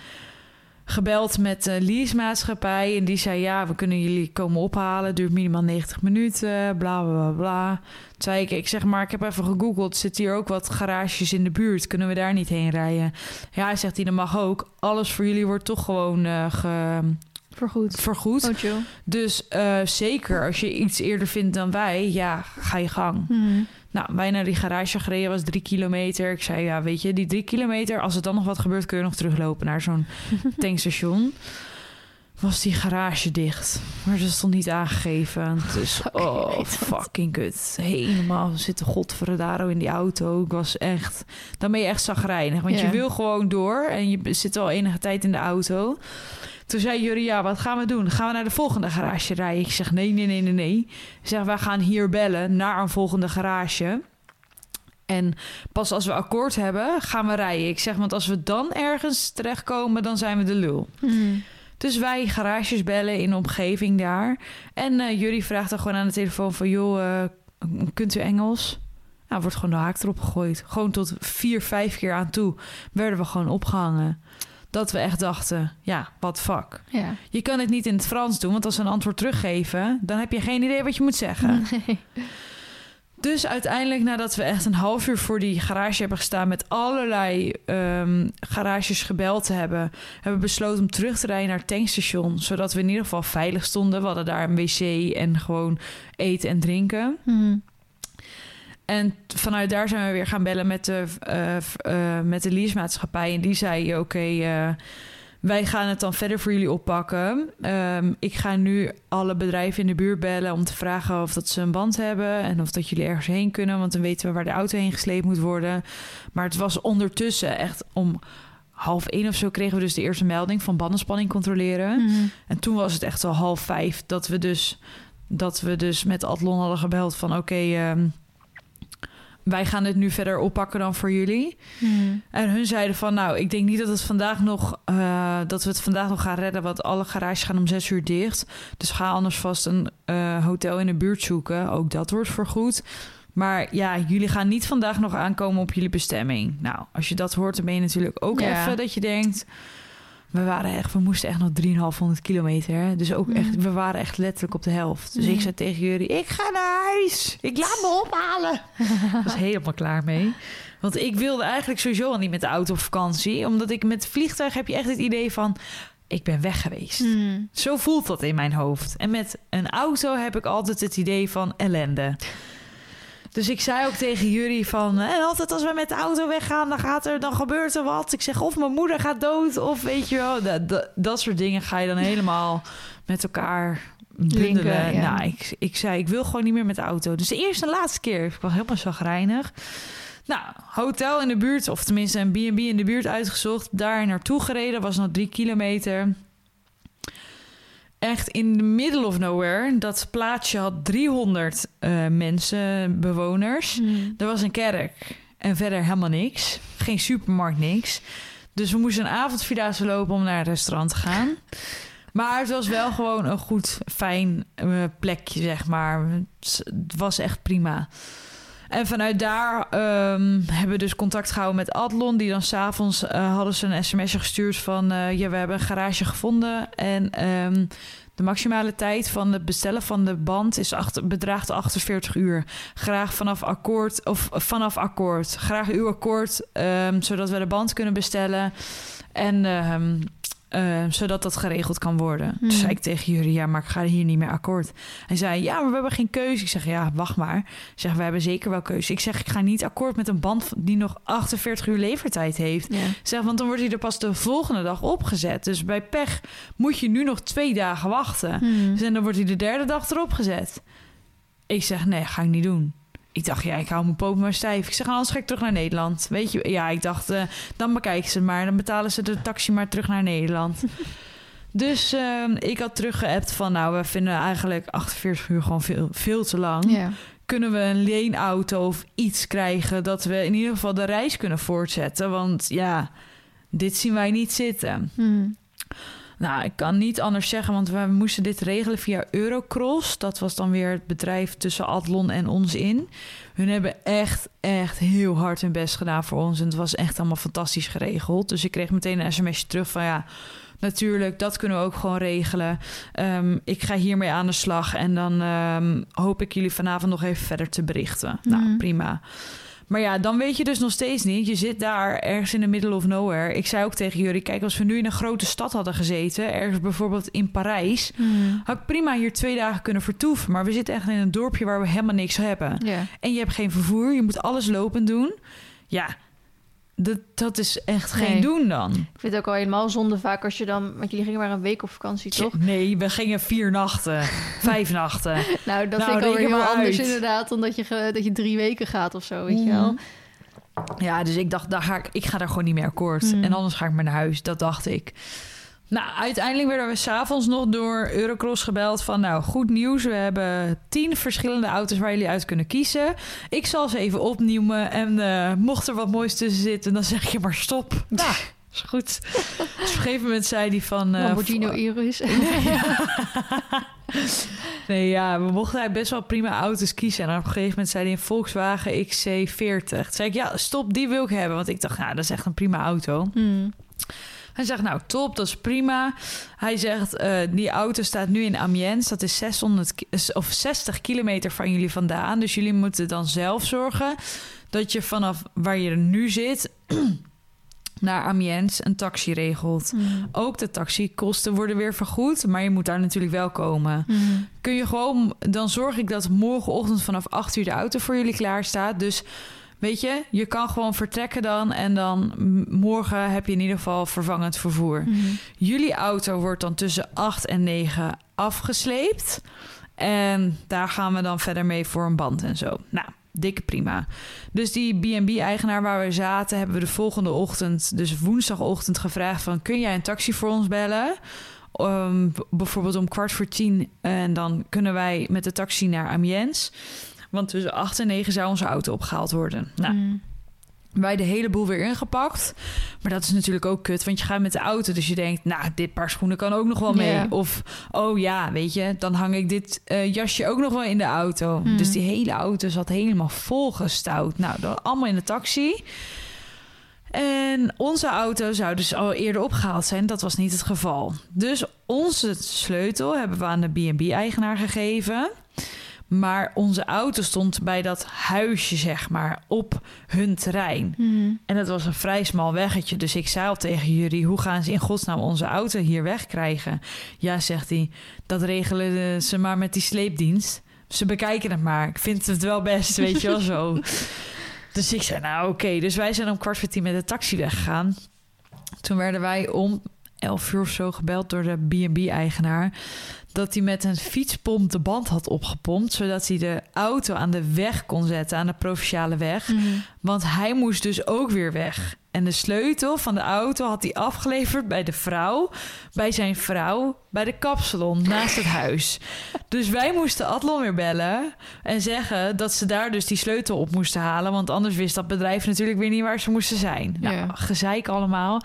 Gebeld met de leasemaatschappij. En die zei, ja, we kunnen jullie komen ophalen. Duurt minimaal 90 minuten, bla, bla, bla. Toen zei ik, ik zeg maar, ik heb even gegoogeld. Zit hier ook wat garages in de buurt? Kunnen we daar niet heen rijden? Ja, hij zegt hij, dat mag ook. Alles voor jullie wordt toch gewoon eh, ge- Vergoed. vergoed. Oh, chill. Dus eh, zeker, als je iets eerder vindt dan wij, ja, ga je gang. Mhm. Nou, wij naar die garage gereden was drie kilometer. Ik zei, ja, weet je, die drie kilometer... als er dan nog wat gebeurt, kun je nog teruglopen naar zo'n tankstation. Was die garage dicht. Maar ze stond niet aangegeven. Dus, oh, fucking kut. Helemaal zitten godverdaro in die auto. Ik was echt... Dan ben je echt zagrijnig. Want je wil gewoon door. En je zit al enige tijd in de auto. Toen zei Jury, ja, wat gaan we doen? Gaan we naar de volgende garage rijden? Ik zeg, nee, nee, nee, nee, nee. Ik zeg, wij gaan hier bellen naar een volgende garage. En pas als we akkoord hebben, gaan we rijden. Ik zeg, want als we dan ergens terechtkomen, dan zijn we de lul. Mhm. Dus wij garages bellen in de omgeving daar. En eh Jury vraagt dan gewoon aan de telefoon van... joh, eh, kunt u Engels? Nou, wordt gewoon de haak erop gegooid. Gewoon tot vier, vijf keer aan toe werden we gewoon opgehangen. Dat we echt dachten, ja, wat fuck. Ja. Je kan het niet in het Frans doen, want als ze een antwoord teruggeven... dan heb je geen idee wat je moet zeggen. Nee. Dus uiteindelijk, nadat we echt een half uur voor die garage hebben gestaan... met allerlei ehm, garages gebeld te hebben... hebben we besloten om terug te rijden naar het tankstation... zodat we in ieder geval veilig stonden. We hadden daar een wc en gewoon eten en drinken. Mhm. En vanuit daar zijn we weer gaan bellen met de, v- eh, met de leasemaatschappij. En die zei, oké, eh, wij gaan het dan verder voor jullie oppakken. Ehm, ik ga nu alle bedrijven in de buurt bellen om te vragen of dat ze een band hebben... en of dat jullie ergens heen kunnen, want dan weten we waar de auto heen gesleept moet worden. Maar het was ondertussen echt om half één of zo kregen we dus de eerste melding van bandenspanning controleren. Mhm. En toen was het echt al half vijf dat we dus, dat we dus met Adlon hadden gebeld van oké, ehm, wij gaan dit nu verder oppakken dan voor jullie. Mhm. En hun zeiden van nou, ik denk niet dat, het vandaag nog, eh, dat we het vandaag nog gaan redden, want alle garages gaan om zes uur dicht. Dus ga anders vast een eh, hotel in de buurt zoeken. Ook dat wordt vergoed. Maar ja, jullie gaan niet vandaag nog aankomen op jullie bestemming. Nou, als je dat hoort, dan ben je natuurlijk ook Ja. even dat je denkt... We waren echt, we moesten echt nog 3,500 kilometer. Dus ook echt, we waren echt letterlijk op de helft. Dus ik zei tegen jullie, ik ga naar huis. Ik laat me ophalen. Ik was helemaal klaar mee. Want ik wilde eigenlijk sowieso al niet met de auto op vakantie. Omdat ik met vliegtuig heb je echt het idee van... Ik ben weg geweest. Mhm. Zo voelt dat in mijn hoofd. En met een auto heb ik altijd het idee van ellende. Dus ik zei ook tegen jullie van... En altijd als we met de auto weggaan, dan, gaat er, dan gebeurt er wat. Ik zeg of mijn moeder gaat dood of weet je wel. Dat, dat, dat soort dingen ga je dan helemaal met elkaar bundelen. Linken, ja. Nou, ik, ik zei ik wil gewoon niet meer met de auto. Dus de eerste en laatste keer. Ik was helemaal zagrijnig. Nou, hotel in de buurt, of tenminste een B&B in de buurt uitgezocht. Daar naartoe gereden, was nog drie kilometer. Echt in the middle of nowhere. Dat plaatsje had 300 eh, mensen, bewoners. Mhm. Er was een kerk en verder helemaal niks. Geen supermarkt, niks. Dus we moesten een avondvierdaagse lopen om naar een restaurant te gaan. Maar het was wel gewoon een goed, fijn eh, plekje, zeg maar. Het was echt prima. En vanuit daar ehm, hebben we dus contact gehouden met Adlon. Die dan s'avonds eh hadden ze een sms'je gestuurd van... eh, ja, we hebben een garage gevonden. En ehm, de maximale tijd van het bestellen van de band is bedraagt 48 uur. Graag vanaf akkoord, of vanaf akkoord. Graag uw akkoord, ehm, zodat we de band kunnen bestellen. En ehm, eh, zodat dat geregeld kan worden. Hmm. Toen zei ik tegen jullie, ja, maar ik ga hier niet meer akkoord. Hij zei, ja, maar we hebben geen keuze. Ik zeg, ja, wacht maar. Ik zeg, we hebben zeker wel keuze. Ik zeg, ik ga niet akkoord met een band die nog 48 uur levertijd heeft. Zeg, want dan wordt hij er pas de volgende dag opgezet. Dus bij pech moet je nu nog twee dagen wachten. Mhm. Dus en dan wordt hij de derde dag erop gezet. Ik zeg, nee, ga ik niet doen. Ik dacht, ja, ik hou mijn poot maar stijf. Ik zeg, anders ga ik terug naar Nederland. Weet je, ja, ik dacht, eh, dan bekijken ze maar. Dan betalen ze de taxi maar terug naar Nederland. dus ehm, ik had teruggeappt van, nou, we vinden eigenlijk 48 uur gewoon veel, veel te lang. Ja. Kunnen we een leenauto of iets krijgen... dat we in ieder geval de reis kunnen voortzetten? Want ja, dit zien wij niet zitten. Mhm. Nou, ik kan niet anders zeggen, want we moesten dit regelen via Eurocross. Dat was dan weer het bedrijf tussen Adlon en ons in. Hun hebben echt, echt heel hard hun best gedaan voor ons. En het was echt allemaal fantastisch geregeld. Dus ik kreeg meteen een sms'je terug van ja, natuurlijk, dat kunnen we ook gewoon regelen. Ehm, ik ga hiermee aan de slag en dan ehm, hoop ik jullie vanavond nog even verder te berichten. Nou, Mhm. prima. Maar ja, dan weet je dus nog steeds niet. Je zit daar ergens in the middle of nowhere. Ik zei ook tegen jullie, kijk, als we nu in een grote stad hadden gezeten, ergens bijvoorbeeld in Parijs, Mhm. had ik prima hier twee dagen kunnen vertoeven. Maar we zitten echt in een dorpje waar we helemaal niks hebben. En je hebt geen vervoer, je moet alles lopend doen. Ja, dat, dat is echt geen doen dan. Ik vind het ook al helemaal zonde vaak als je dan... Want jullie gingen maar een week op vakantie, toch? Nee, we gingen vier nachten, vijf nachten. Nou, dat Nou, vind ik alweer heel anders uit. inderdaad... dan dat je, dat je drie weken gaat of zo, weet je Mhm. wel. Ja, dus ik dacht, daar ga ik, ik ga daar gewoon niet meer akkoord. Hmm. En anders ga ik maar naar huis. Dat dacht ik. Nou, uiteindelijk werden we s'avonds nog door Eurocross gebeld van... nou, goed nieuws, we hebben tien verschillende auto's waar jullie uit kunnen kiezen. Ik zal ze even opnoemen en eh, mocht er wat moois tussen zitten... dan zeg je maar stop. Nou, is goed. Dus op een gegeven moment zei hij van... eh, Lamborghini Urus. Nee, ja, we mochten best wel prima auto's kiezen. En op een gegeven moment zei hij een Volkswagen XC40. Toen zei ik, ja, stop, die wil ik hebben. Want ik dacht, nou, dat is echt een prima auto. Hmm. Hij zegt, nou, top, dat is prima. Hij zegt, eh, die auto staat nu in Amiens. Dat is 600 ki- of 60 kilometer van jullie vandaan. Dus jullie moeten dan zelf zorgen dat je vanaf waar je nu zit... naar Amiens een taxi regelt. Hmm. Ook de taxikosten worden weer vergoed, maar je moet daar natuurlijk wel komen. Hmm. Kun je gewoon, dan zorg ik dat morgenochtend vanaf 8 uur de auto voor jullie klaar staat. Dus weet je, je kan gewoon vertrekken dan en dan morgen heb je in ieder geval vervangend vervoer. Hmm. Jullie auto wordt dan tussen 8 en 9 afgesleept. En daar gaan we dan verder mee voor een band en zo. Nou, dikke prima. Dus die B&B-eigenaar waar we zaten... hebben we de volgende ochtend, dus woensdagochtend, gevraagd van... kun jij een taxi voor ons bellen? Um, b- bijvoorbeeld om kwart voor tien. En dan kunnen wij met de taxi naar Amiens. Want tussen acht en negen zou onze auto opgehaald worden. Nou, Mm. wij de hele boel weer ingepakt. Maar dat is natuurlijk ook kut, want je gaat met de auto. Dus je denkt, nou, dit paar schoenen kan ook nog wel mee. Of, oh ja, weet je, dan hang ik dit eh, jasje ook nog wel in de auto. Mm. Dus die hele auto zat helemaal volgestouwd. Nou, dat allemaal in de taxi. En onze auto zou dus al eerder opgehaald zijn. Dat was niet het geval. Dus onze sleutel hebben we aan de B&B-eigenaar gegeven. Maar onze auto stond bij dat huisje, zeg maar, op hun terrein. Mm. En het was een vrij smal weggetje. Dus ik zei al tegen jullie, hoe gaan ze in godsnaam onze auto hier wegkrijgen? Ja, zegt hij, dat regelen ze maar met die sleepdienst. Ze bekijken het maar. Ik vind het wel best, weet je wel zo. Dus ik zei, nou oké. Dus wij zijn om kwart voor tien met de taxi weggegaan. Toen werden wij om elf uur of zo gebeld door de B&B-eigenaar... dat hij met een fietspomp de band had opgepompt... zodat hij de auto aan de weg kon zetten, aan de provinciale weg... Mm. Want hij moest dus ook weer weg. En de sleutel van de auto had hij afgeleverd bij de vrouw, bij zijn vrouw, bij de kapsalon naast het huis. Dus wij moesten Adlon weer bellen en zeggen dat ze daar dus die sleutel op moesten halen. Want anders wist dat bedrijf natuurlijk weer niet waar ze moesten zijn. Nou, Ja. gezeik allemaal.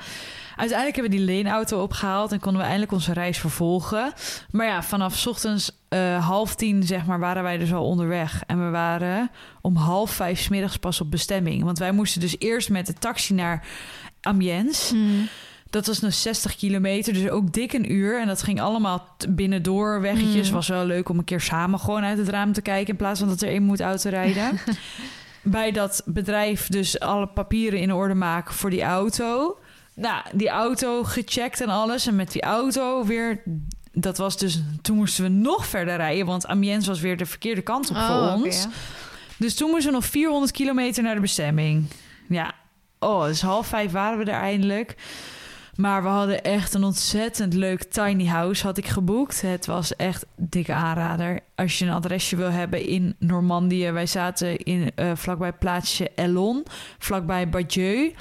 Uiteindelijk hebben we die leenauto opgehaald en konden we eindelijk onze reis vervolgen. Maar ja, vanaf ochtends eh, half tien zeg maar, waren wij dus al onderweg. En we waren om half vijf 's middags pas op bestemming. Want wij moesten dus eerst met de taxi naar Amiens. Mm. Dat was nog 60 kilometer, dus ook dik een uur. En dat ging allemaal binnendoor, weggetjes. Mm. Was wel leuk om een keer samen gewoon uit het raam te kijken... in plaats van dat er één moet autorijden. Bij dat bedrijf dus alle papieren in orde maken voor die auto. Nou, die auto gecheckt en alles. En met die auto weer... Dat was dus... Toen moesten we nog verder rijden... want Amiens was weer de verkeerde kant op voor Oh, oké, ons. ja. Dus toen moesten we nog 400 kilometer naar de bestemming. Ja, oh, dus half vijf waren we er eindelijk. Maar we hadden echt een ontzettend leuk tiny house had ik geboekt. Het was echt dikke aanrader. Als je een adresje wil hebben in Normandië. Wij zaten in, eh, vlakbij plaatsje Elon, vlakbij Badieu.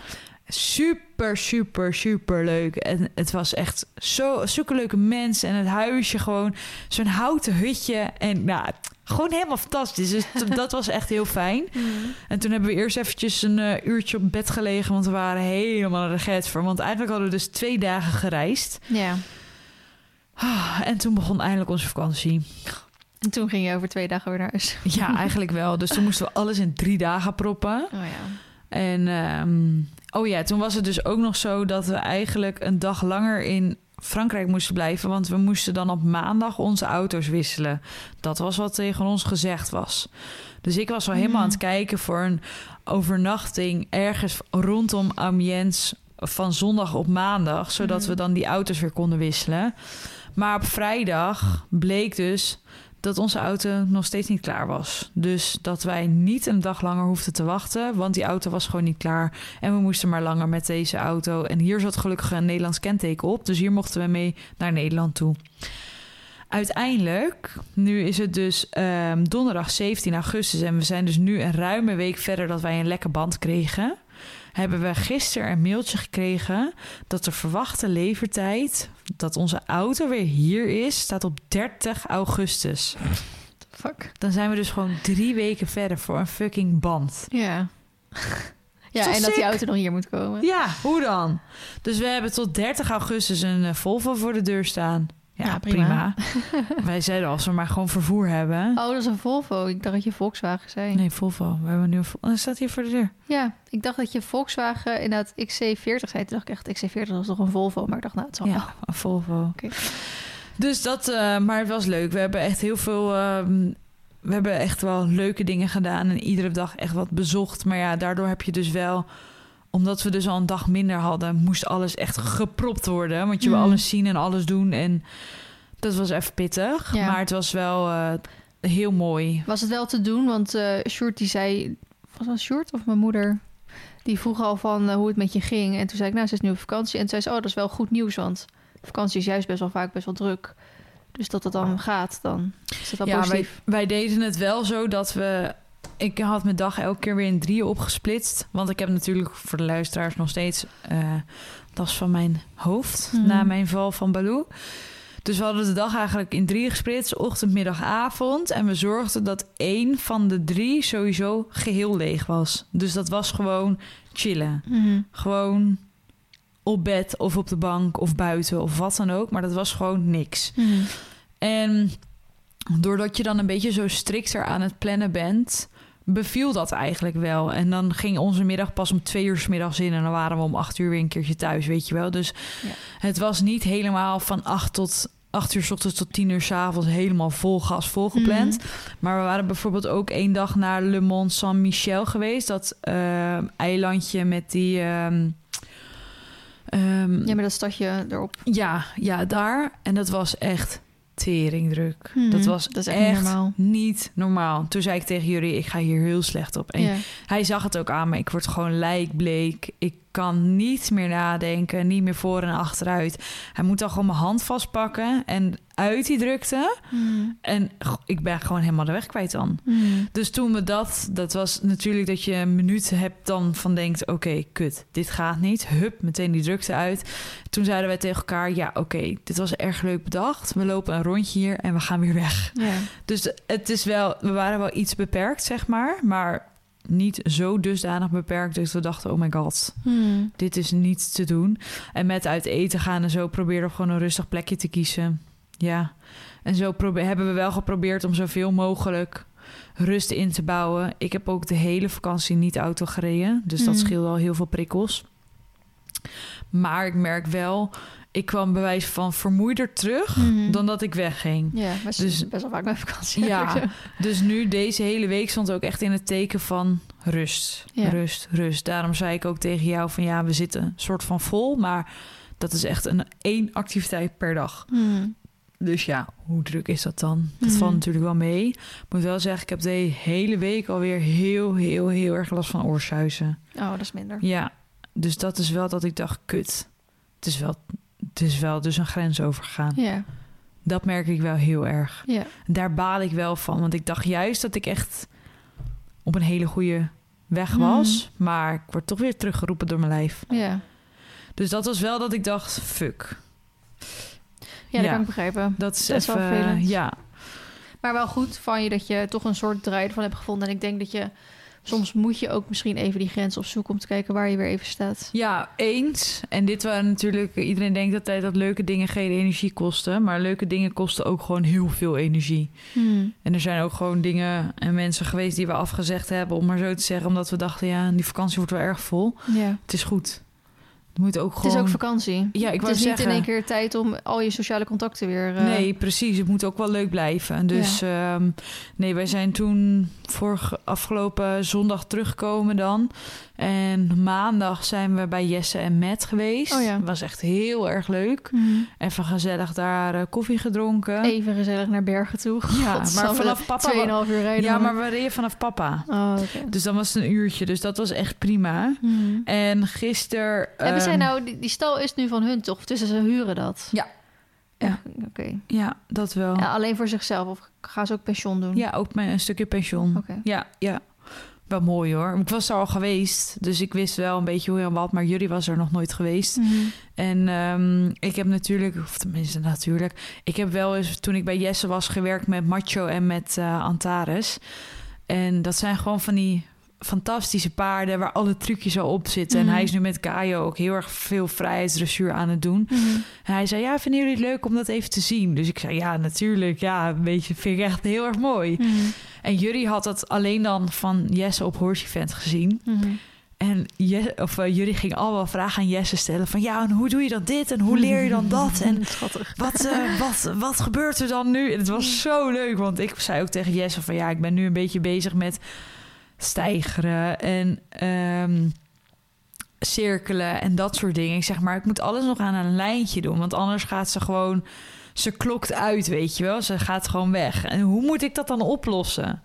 Super, super, super leuk. En het was echt zo, zulke leuke mensen. En het huisje gewoon, zo'n houten hutje. En nou, gewoon helemaal fantastisch. Dus dat was echt heel fijn. Mm. En toen hebben we eerst eventjes een eh, uurtje op bed gelegen, want we waren helemaal de get voor. Want eigenlijk hadden we dus twee dagen gereisd. Ja. Ah, en toen begon eindelijk onze vakantie. En toen ging je over twee dagen weer naar huis. Ja, eigenlijk wel. Dus toen moesten we alles in drie dagen proppen. Oh ja. En ehm, oh ja, toen was het dus ook nog zo dat we eigenlijk een dag langer in Frankrijk moesten blijven. Want we moesten dan op maandag onze auto's wisselen. Dat was wat tegen ons gezegd was. Dus ik was al helemaal Mm. aan het kijken voor een overnachting ergens rondom Amiens van zondag op maandag. Zodat Mhm. we dan die auto's weer konden wisselen. Maar op vrijdag bleek dus dat onze auto nog steeds niet klaar was. Dus dat wij niet een dag langer hoefden te wachten, want die auto was gewoon niet klaar. En we moesten maar langer met deze auto. En hier zat gelukkig een Nederlands kenteken op, dus hier mochten we mee naar Nederland toe. Uiteindelijk, nu is het dus ehm, donderdag 17 augustus en we zijn dus nu een ruime week verder dat wij een lekke band kregen. Hebben we gisteren een mailtje gekregen dat de verwachte levertijd dat onze auto weer hier is, staat op 30 augustus. Fuck. Dan zijn we dus gewoon drie weken verder voor een fucking band. Ja. Ja, en dat die auto nog hier moet komen. Ja, hoe dan? Dus we hebben tot 30 augustus een eh, Volvo voor de deur staan. Ja, prima. prima. Wij zeiden als we maar gewoon vervoer hebben. Oh, dat is een Volvo. Ik dacht dat je Volkswagen zei. Nee, Volvo. We hebben nu een Volvo. Dat staat hier voor de deur. Ja, ik dacht dat je Volkswagen inderdaad XC40 zei. Toen dacht ik echt, XC40 was toch een Volvo? Maar ik dacht, nou, het zal wel. Ja, een Volvo. Oké. Dus dat, eh, maar het was leuk. We hebben echt heel veel. ehm, we hebben echt wel leuke dingen gedaan en iedere dag echt wat bezocht. Maar ja, daardoor heb je dus wel, omdat we dus al een dag minder hadden, moest alles echt gepropt worden. Want je wil Mm. alles zien en alles doen. En dat was even pittig. Ja. Maar het was wel eh, heel mooi. Was het wel te doen? Want eh Sjoerd die zei... Was dat Sjoerd of mijn moeder? Die vroeg al van eh, hoe het met je ging. En toen zei ik, nou, ze is nu op vakantie. En toen zei ze, oh, dat is wel goed nieuws. Want vakantie is juist best wel vaak best wel druk. Dus dat het dan gaat, dan is het wel Ja, wij, positief. wij deden het wel zo dat we ik had mijn dag elke keer weer in drieën opgesplitst. Want ik heb natuurlijk voor de luisteraars nog steeds uh, last van mijn hoofd Mhm. na mijn val van Baloo. Dus we hadden de dag eigenlijk in drieën gesplitst, ochtend, middag, avond. En we zorgden dat één van de drie sowieso geheel leeg was. Dus dat was gewoon chillen. Mhm. Gewoon op bed of op de bank of buiten of wat dan ook. Maar dat was gewoon niks. Mhm. En doordat je dan een beetje zo strikter aan het plannen bent, beviel dat eigenlijk wel. En dan ging onze middag pas om twee uur 's middags in en dan waren we om acht uur weer een keertje thuis, weet je wel. Dus Ja. het was niet helemaal van acht tot acht uur 's ochtends tot tien uur 's avonds helemaal vol gas volgepland. Mhm. Maar we waren bijvoorbeeld ook één dag naar Le Mont Saint-Michel geweest. Dat eh, eilandje met die... ehm, Ja, met dat stadje erop. ja, ja, daar. En dat was echt teringdruk. Mhm. Dat was Dat is echt echt, niet normaal. niet normaal. Toen zei ik tegen jullie, ik ga hier heel slecht op. En hij zag het ook aan me. Ik word gewoon lijkbleek. Ik kan niet meer nadenken, niet meer voor en achteruit. Hij moet dan gewoon mijn hand vastpakken en uit die drukte. Mhm. En ik ben gewoon helemaal de weg kwijt dan. Mhm. Dus toen we dat, dat was natuurlijk dat je een minuut hebt dan van denkt, oké, kut, dit gaat niet. Hup, meteen die drukte uit. Toen zeiden wij tegen elkaar, ja, oké, dit was erg leuk bedacht. We lopen een rondje hier en we gaan weer weg. Ja. Dus het is wel, we waren wel iets beperkt, zeg maar, maar niet zo dusdanig beperkt. Dus we dachten, oh my god, Mhm. dit is niet te doen. En met uit eten gaan en zo probeerden we gewoon een rustig plekje te kiezen. Ja, en zo hebben we wel geprobeerd om zoveel mogelijk rust in te bouwen. Ik heb ook de hele vakantie niet auto gereden, dus dat Mm. scheelde al heel veel prikkels. Maar ik merk wel, ik kwam bij wijze van vermoeider terug Mhm. dan dat ik wegging. Ja, Dus- best wel vaak mijn vakantie. Ja. Dus nu, deze hele week stond ook echt in het teken van rust. Ja. Rust, rust. Daarom zei ik ook tegen jou van ja, we zitten soort van vol, maar dat is echt een één activiteit per dag. Mhm. Dus ja, hoe druk is dat dan? Dat Mhm. valt natuurlijk wel mee. Ik moet wel zeggen, ik heb de hele week alweer heel, heel, heel erg last van oorsuizen. Oh, dat is minder. Ja, dus dat is wel dat ik dacht, kut. Het is wel, het is wel dus een grens overgegaan. Ja, Dat merk ik wel heel erg. ja. Daar baal ik wel van. Want ik dacht juist dat ik echt op een hele goede weg was. Maar ik word toch weer teruggeroepen door mijn lijf. Ja, Dus dat was wel dat ik dacht, fuck. ja dat Ja. kan ik begrijpen. Dat is Dat is wel even... vervelend. ja, Maar wel goed van je dat je toch een soort draai ervan hebt gevonden. En ik denk dat je... Soms moet je ook misschien even die grens opzoeken... om te kijken waar je weer even staat. ja, eens. En dit waren natuurlijk... Iedereen denkt altijd dat leuke dingen geen energie kosten. Maar leuke dingen kosten ook gewoon heel veel energie. Hmm. En er zijn ook gewoon dingen en mensen geweest die we afgezegd hebben... om maar zo te zeggen. Omdat we dachten, ja, die vakantie wordt wel erg vol. Ja. Het is goed. Het moet ook gewoon... Het is ook vakantie. Ja, ik het is zeggen... niet in één keer tijd om al je sociale contacten weer... eh, Nee, precies. Het moet ook wel leuk blijven. Dus ehm, nee, wij zijn toen vorige afgelopen zondag teruggekomen dan. En maandag zijn we bij Jesse en Matt geweest. Oh ja. Was echt heel erg leuk. hmm. Even gezellig daar eh, koffie gedronken. Even gezellig naar Bergen toe. Ja, maar vanaf papa... 2,5 uur rijden. Ja, maar we reden vanaf papa. Oh. Dus dan was het een uurtje. Dus dat was echt prima. Hmm. En gisteren... Hebben zij ehm, nou... Die, die stal is nu van hun, toch? Dus ze huren dat? Ja. Ja. Oké. Ja, dat wel. Ja, alleen voor zichzelf? Of gaan ze ook pensioen doen? Ja, ook met een stukje pensioen. Oké. Ja, ja. Wel mooi hoor. Ik was er al geweest, dus ik wist wel een beetje hoe en wat. Maar jullie was er nog nooit geweest. Mhm. En ehm, ik heb natuurlijk, of tenminste natuurlijk... Ik heb wel eens, toen ik bij Jesse was, gewerkt met Macho en met eh, Antares. En dat zijn gewoon van die fantastische paarden... waar alle trucjes al op zitten. Mhm. En hij is nu met Kajo ook heel erg veel vrijheidsdressuur aan het doen. Mhm. En hij zei, ja, vinden jullie het leuk om dat even te zien? Dus ik zei, ja, natuurlijk. Ja, een beetje, vind ik echt heel erg mooi. Mhm. En jullie had het alleen dan van Jesse op Horse Event gezien. Mhm. En je, of, uh, jullie gingen allemaal vragen aan Jesse stellen. Van ja, en hoe doe je dan dit? En hoe leer je dan dat? En wat, uh, wat, wat gebeurt er dan nu? En het was zo leuk. Want ik zei ook tegen Jesse van ja, ik ben nu een beetje bezig met stijgeren en um, cirkelen en dat soort dingen. Ik zeg maar, ik moet alles nog aan een lijntje doen. Want anders gaat ze gewoon ze klokt uit, weet je wel. Ze gaat gewoon weg. En hoe moet ik dat dan oplossen?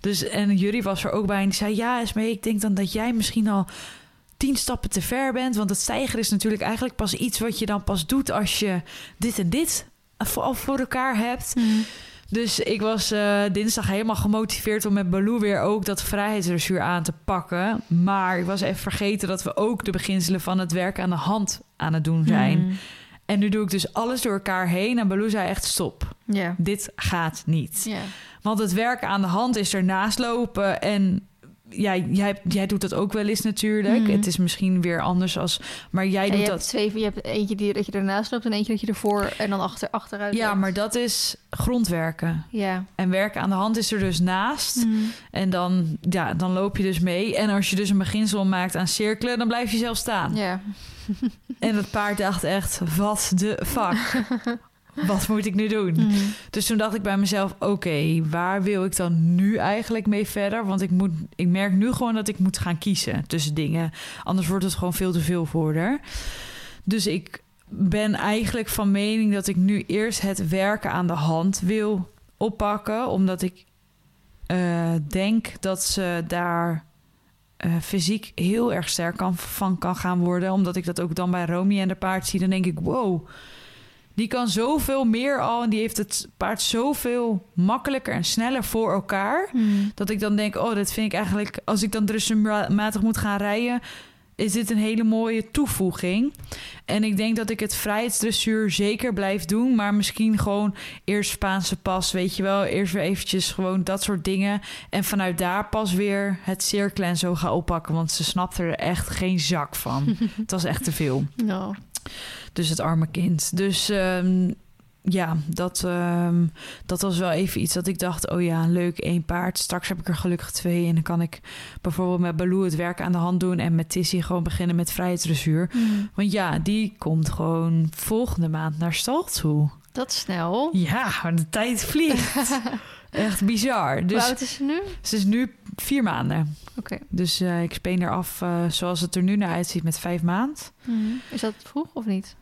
Dus, en Jury was er ook bij en die zei... ja, Esmee, ik denk dan dat jij misschien al tien stappen te ver bent. Want het stijgen is natuurlijk eigenlijk pas iets... wat je dan pas doet als je dit en dit al voor elkaar hebt. Mhm. Dus ik was eh, dinsdag helemaal gemotiveerd om met Baloo weer ook dat vrijheidsdressuur aan te pakken. Maar ik was even vergeten dat we ook de beginselen van het werk aan de hand aan het doen zijn. Hmm. En nu doe ik dus alles door elkaar heen. En Baloo zei echt stop. Dit gaat niet. Want het werken aan de hand is ernaast lopen. En ja, jij, jij doet dat ook wel eens natuurlijk. Mhm. Het is misschien weer anders als... Maar jij En doet je dat... hebt twee, je hebt eentje die, dat je ernaast loopt en eentje dat je ervoor en dan achter, achteruit Ja, loopt. maar dat is grondwerken. Ja. En werken aan de hand is er dus naast. Hmm. En dan, ja, dan loop je dus mee. En als je dus een beginsel maakt aan cirkelen, dan blijf je zelf staan. Ja. En het paard dacht echt, wat de fuck? wat moet ik nu doen? Hmm. Dus toen dacht ik bij mezelf, oké, waar wil ik dan nu eigenlijk mee verder? Want ik, moet, ik merk nu gewoon dat ik moet gaan kiezen tussen dingen. Anders wordt het gewoon veel te veel voor haar. Dus ik ben eigenlijk van mening dat ik nu eerst het werken aan de hand wil oppakken. Omdat ik eh, denk dat ze daar eh, fysiek heel erg sterk kan, van kan gaan worden. Omdat ik dat ook dan bij Romy en de paard zie. Dan denk ik, wow, die kan zoveel meer al. En die heeft het paard zoveel makkelijker en sneller voor elkaar. Hmm. Dat ik dan denk, oh, dat vind ik eigenlijk... Als ik dan dressuurmatig moet gaan rijden... is dit een hele mooie toevoeging. En ik denk dat ik het vrijheidsdressuur zeker blijf doen... maar misschien gewoon eerst Spaanse pas, weet je wel. Eerst weer eventjes gewoon dat soort dingen. En vanuit daar pas weer het cirkelen en zo ga oppakken. Want ze snapte er echt geen zak van. het was echt te veel. Nou, Dus het arme kind. Dus ehm, ja, dat, ehm, dat was wel even iets dat ik dacht... oh ja, leuk, één paard. Straks heb ik er gelukkig twee. En dan kan ik bijvoorbeeld met Baloo het werk aan de hand doen... en met Tissy gewoon beginnen met vrijheidsdressuur. hmm. Want ja, die komt gewoon volgende maand naar stal toe. dat snel. Ja, de tijd vliegt. Echt bizar. Hoe Dus oud is ze nu? ze is nu vier maanden. Oké. Dus eh, ik speen er af eh, zoals het er nu naar uitziet met vijf maand. Hmm. Is dat vroeg of niet?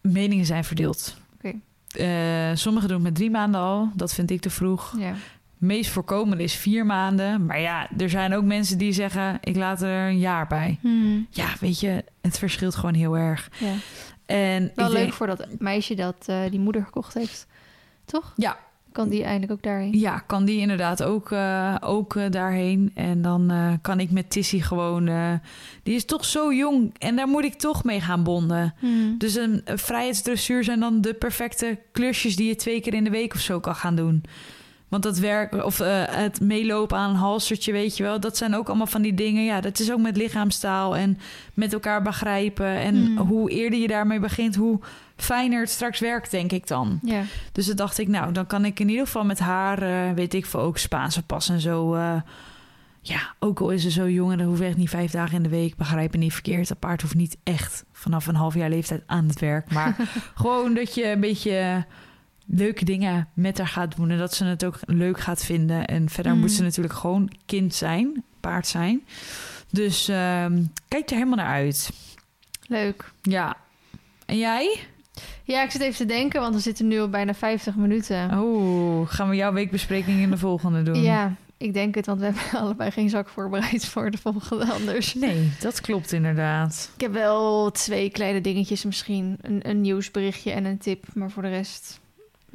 Meningen zijn verdeeld. Oké. Eh, sommigen doen het met drie maanden al. Dat vind ik te vroeg. Ja. Meest voorkomende is vier maanden. Maar ja, er zijn ook mensen die zeggen... ik laat er een jaar bij. Hmm. Ja, weet je, het verschilt gewoon heel erg. ja. En Wel leuk denk- voor dat meisje dat die moeder gekocht heeft. Toch? Ja. Kan die eindelijk ook daarheen? Ja, kan die inderdaad ook, eh, ook eh, daarheen. En dan eh, kan ik met Tissy gewoon... die is toch zo jong en daar moet ik toch mee gaan bonden. Hmm. Dus een, een vrijheidsdressuur zijn dan de perfecte klusjes... die je twee keer in de week of zo kan gaan doen. Want dat werk, of eh, het meelopen aan een halstertje, weet je wel... dat zijn ook allemaal van die dingen. Ja, dat is ook met lichaamstaal en met elkaar begrijpen. En Hmm. hoe eerder je daarmee begint, hoe fijner het straks werkt, denk ik dan. Ja. Dus dan dacht ik, nou, dan kan ik in ieder geval met haar, eh, weet ik veel, ook Spaanse pas en zo. eh, ja, ook al is ze zo jong en dan hoef ik echt niet vijf dagen in de week. Begrijp me niet verkeerd. Dat paard hoeft niet echt vanaf een half jaar leeftijd aan het werk. Maar gewoon dat je een beetje leuke dingen met haar gaat doen. En dat ze het ook leuk gaat vinden. En verder Mm. moet ze natuurlijk gewoon kind zijn, paard zijn. Dus ehm, kijk er helemaal naar uit. Leuk. Ja. En jij? Ja, ik zit even te denken, want we zitten nu al bijna 50 minuten. Oh, gaan we jouw weekbespreking in de volgende doen? Ja, ik denk het, want we hebben allebei geen zak voorbereid voor de volgende anders. Nee, dat klopt inderdaad. Ik heb wel twee kleine dingetjes misschien. Een, een nieuwsberichtje en een tip, maar voor de rest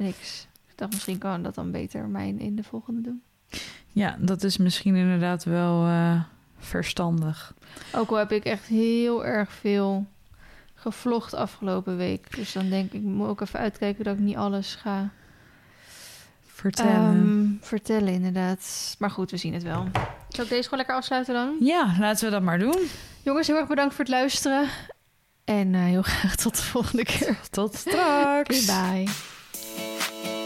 niks. Ik dacht, misschien kan dat dan beter mijn in de volgende doen. Ja, dat is misschien inderdaad wel eh, verstandig. Ook al heb ik echt heel erg veel gevlogd afgelopen week. Dus dan denk ik, ik moet ook even uitkijken dat ik niet alles ga Vertellen. ehm, vertellen, inderdaad. Maar goed, we zien het wel. Zal ik deze gewoon lekker afsluiten dan? ja, laten we dat maar doen. Jongens, heel erg bedankt voor het luisteren. En eh, heel graag tot de volgende keer. Tot straks. Bye. Thank you.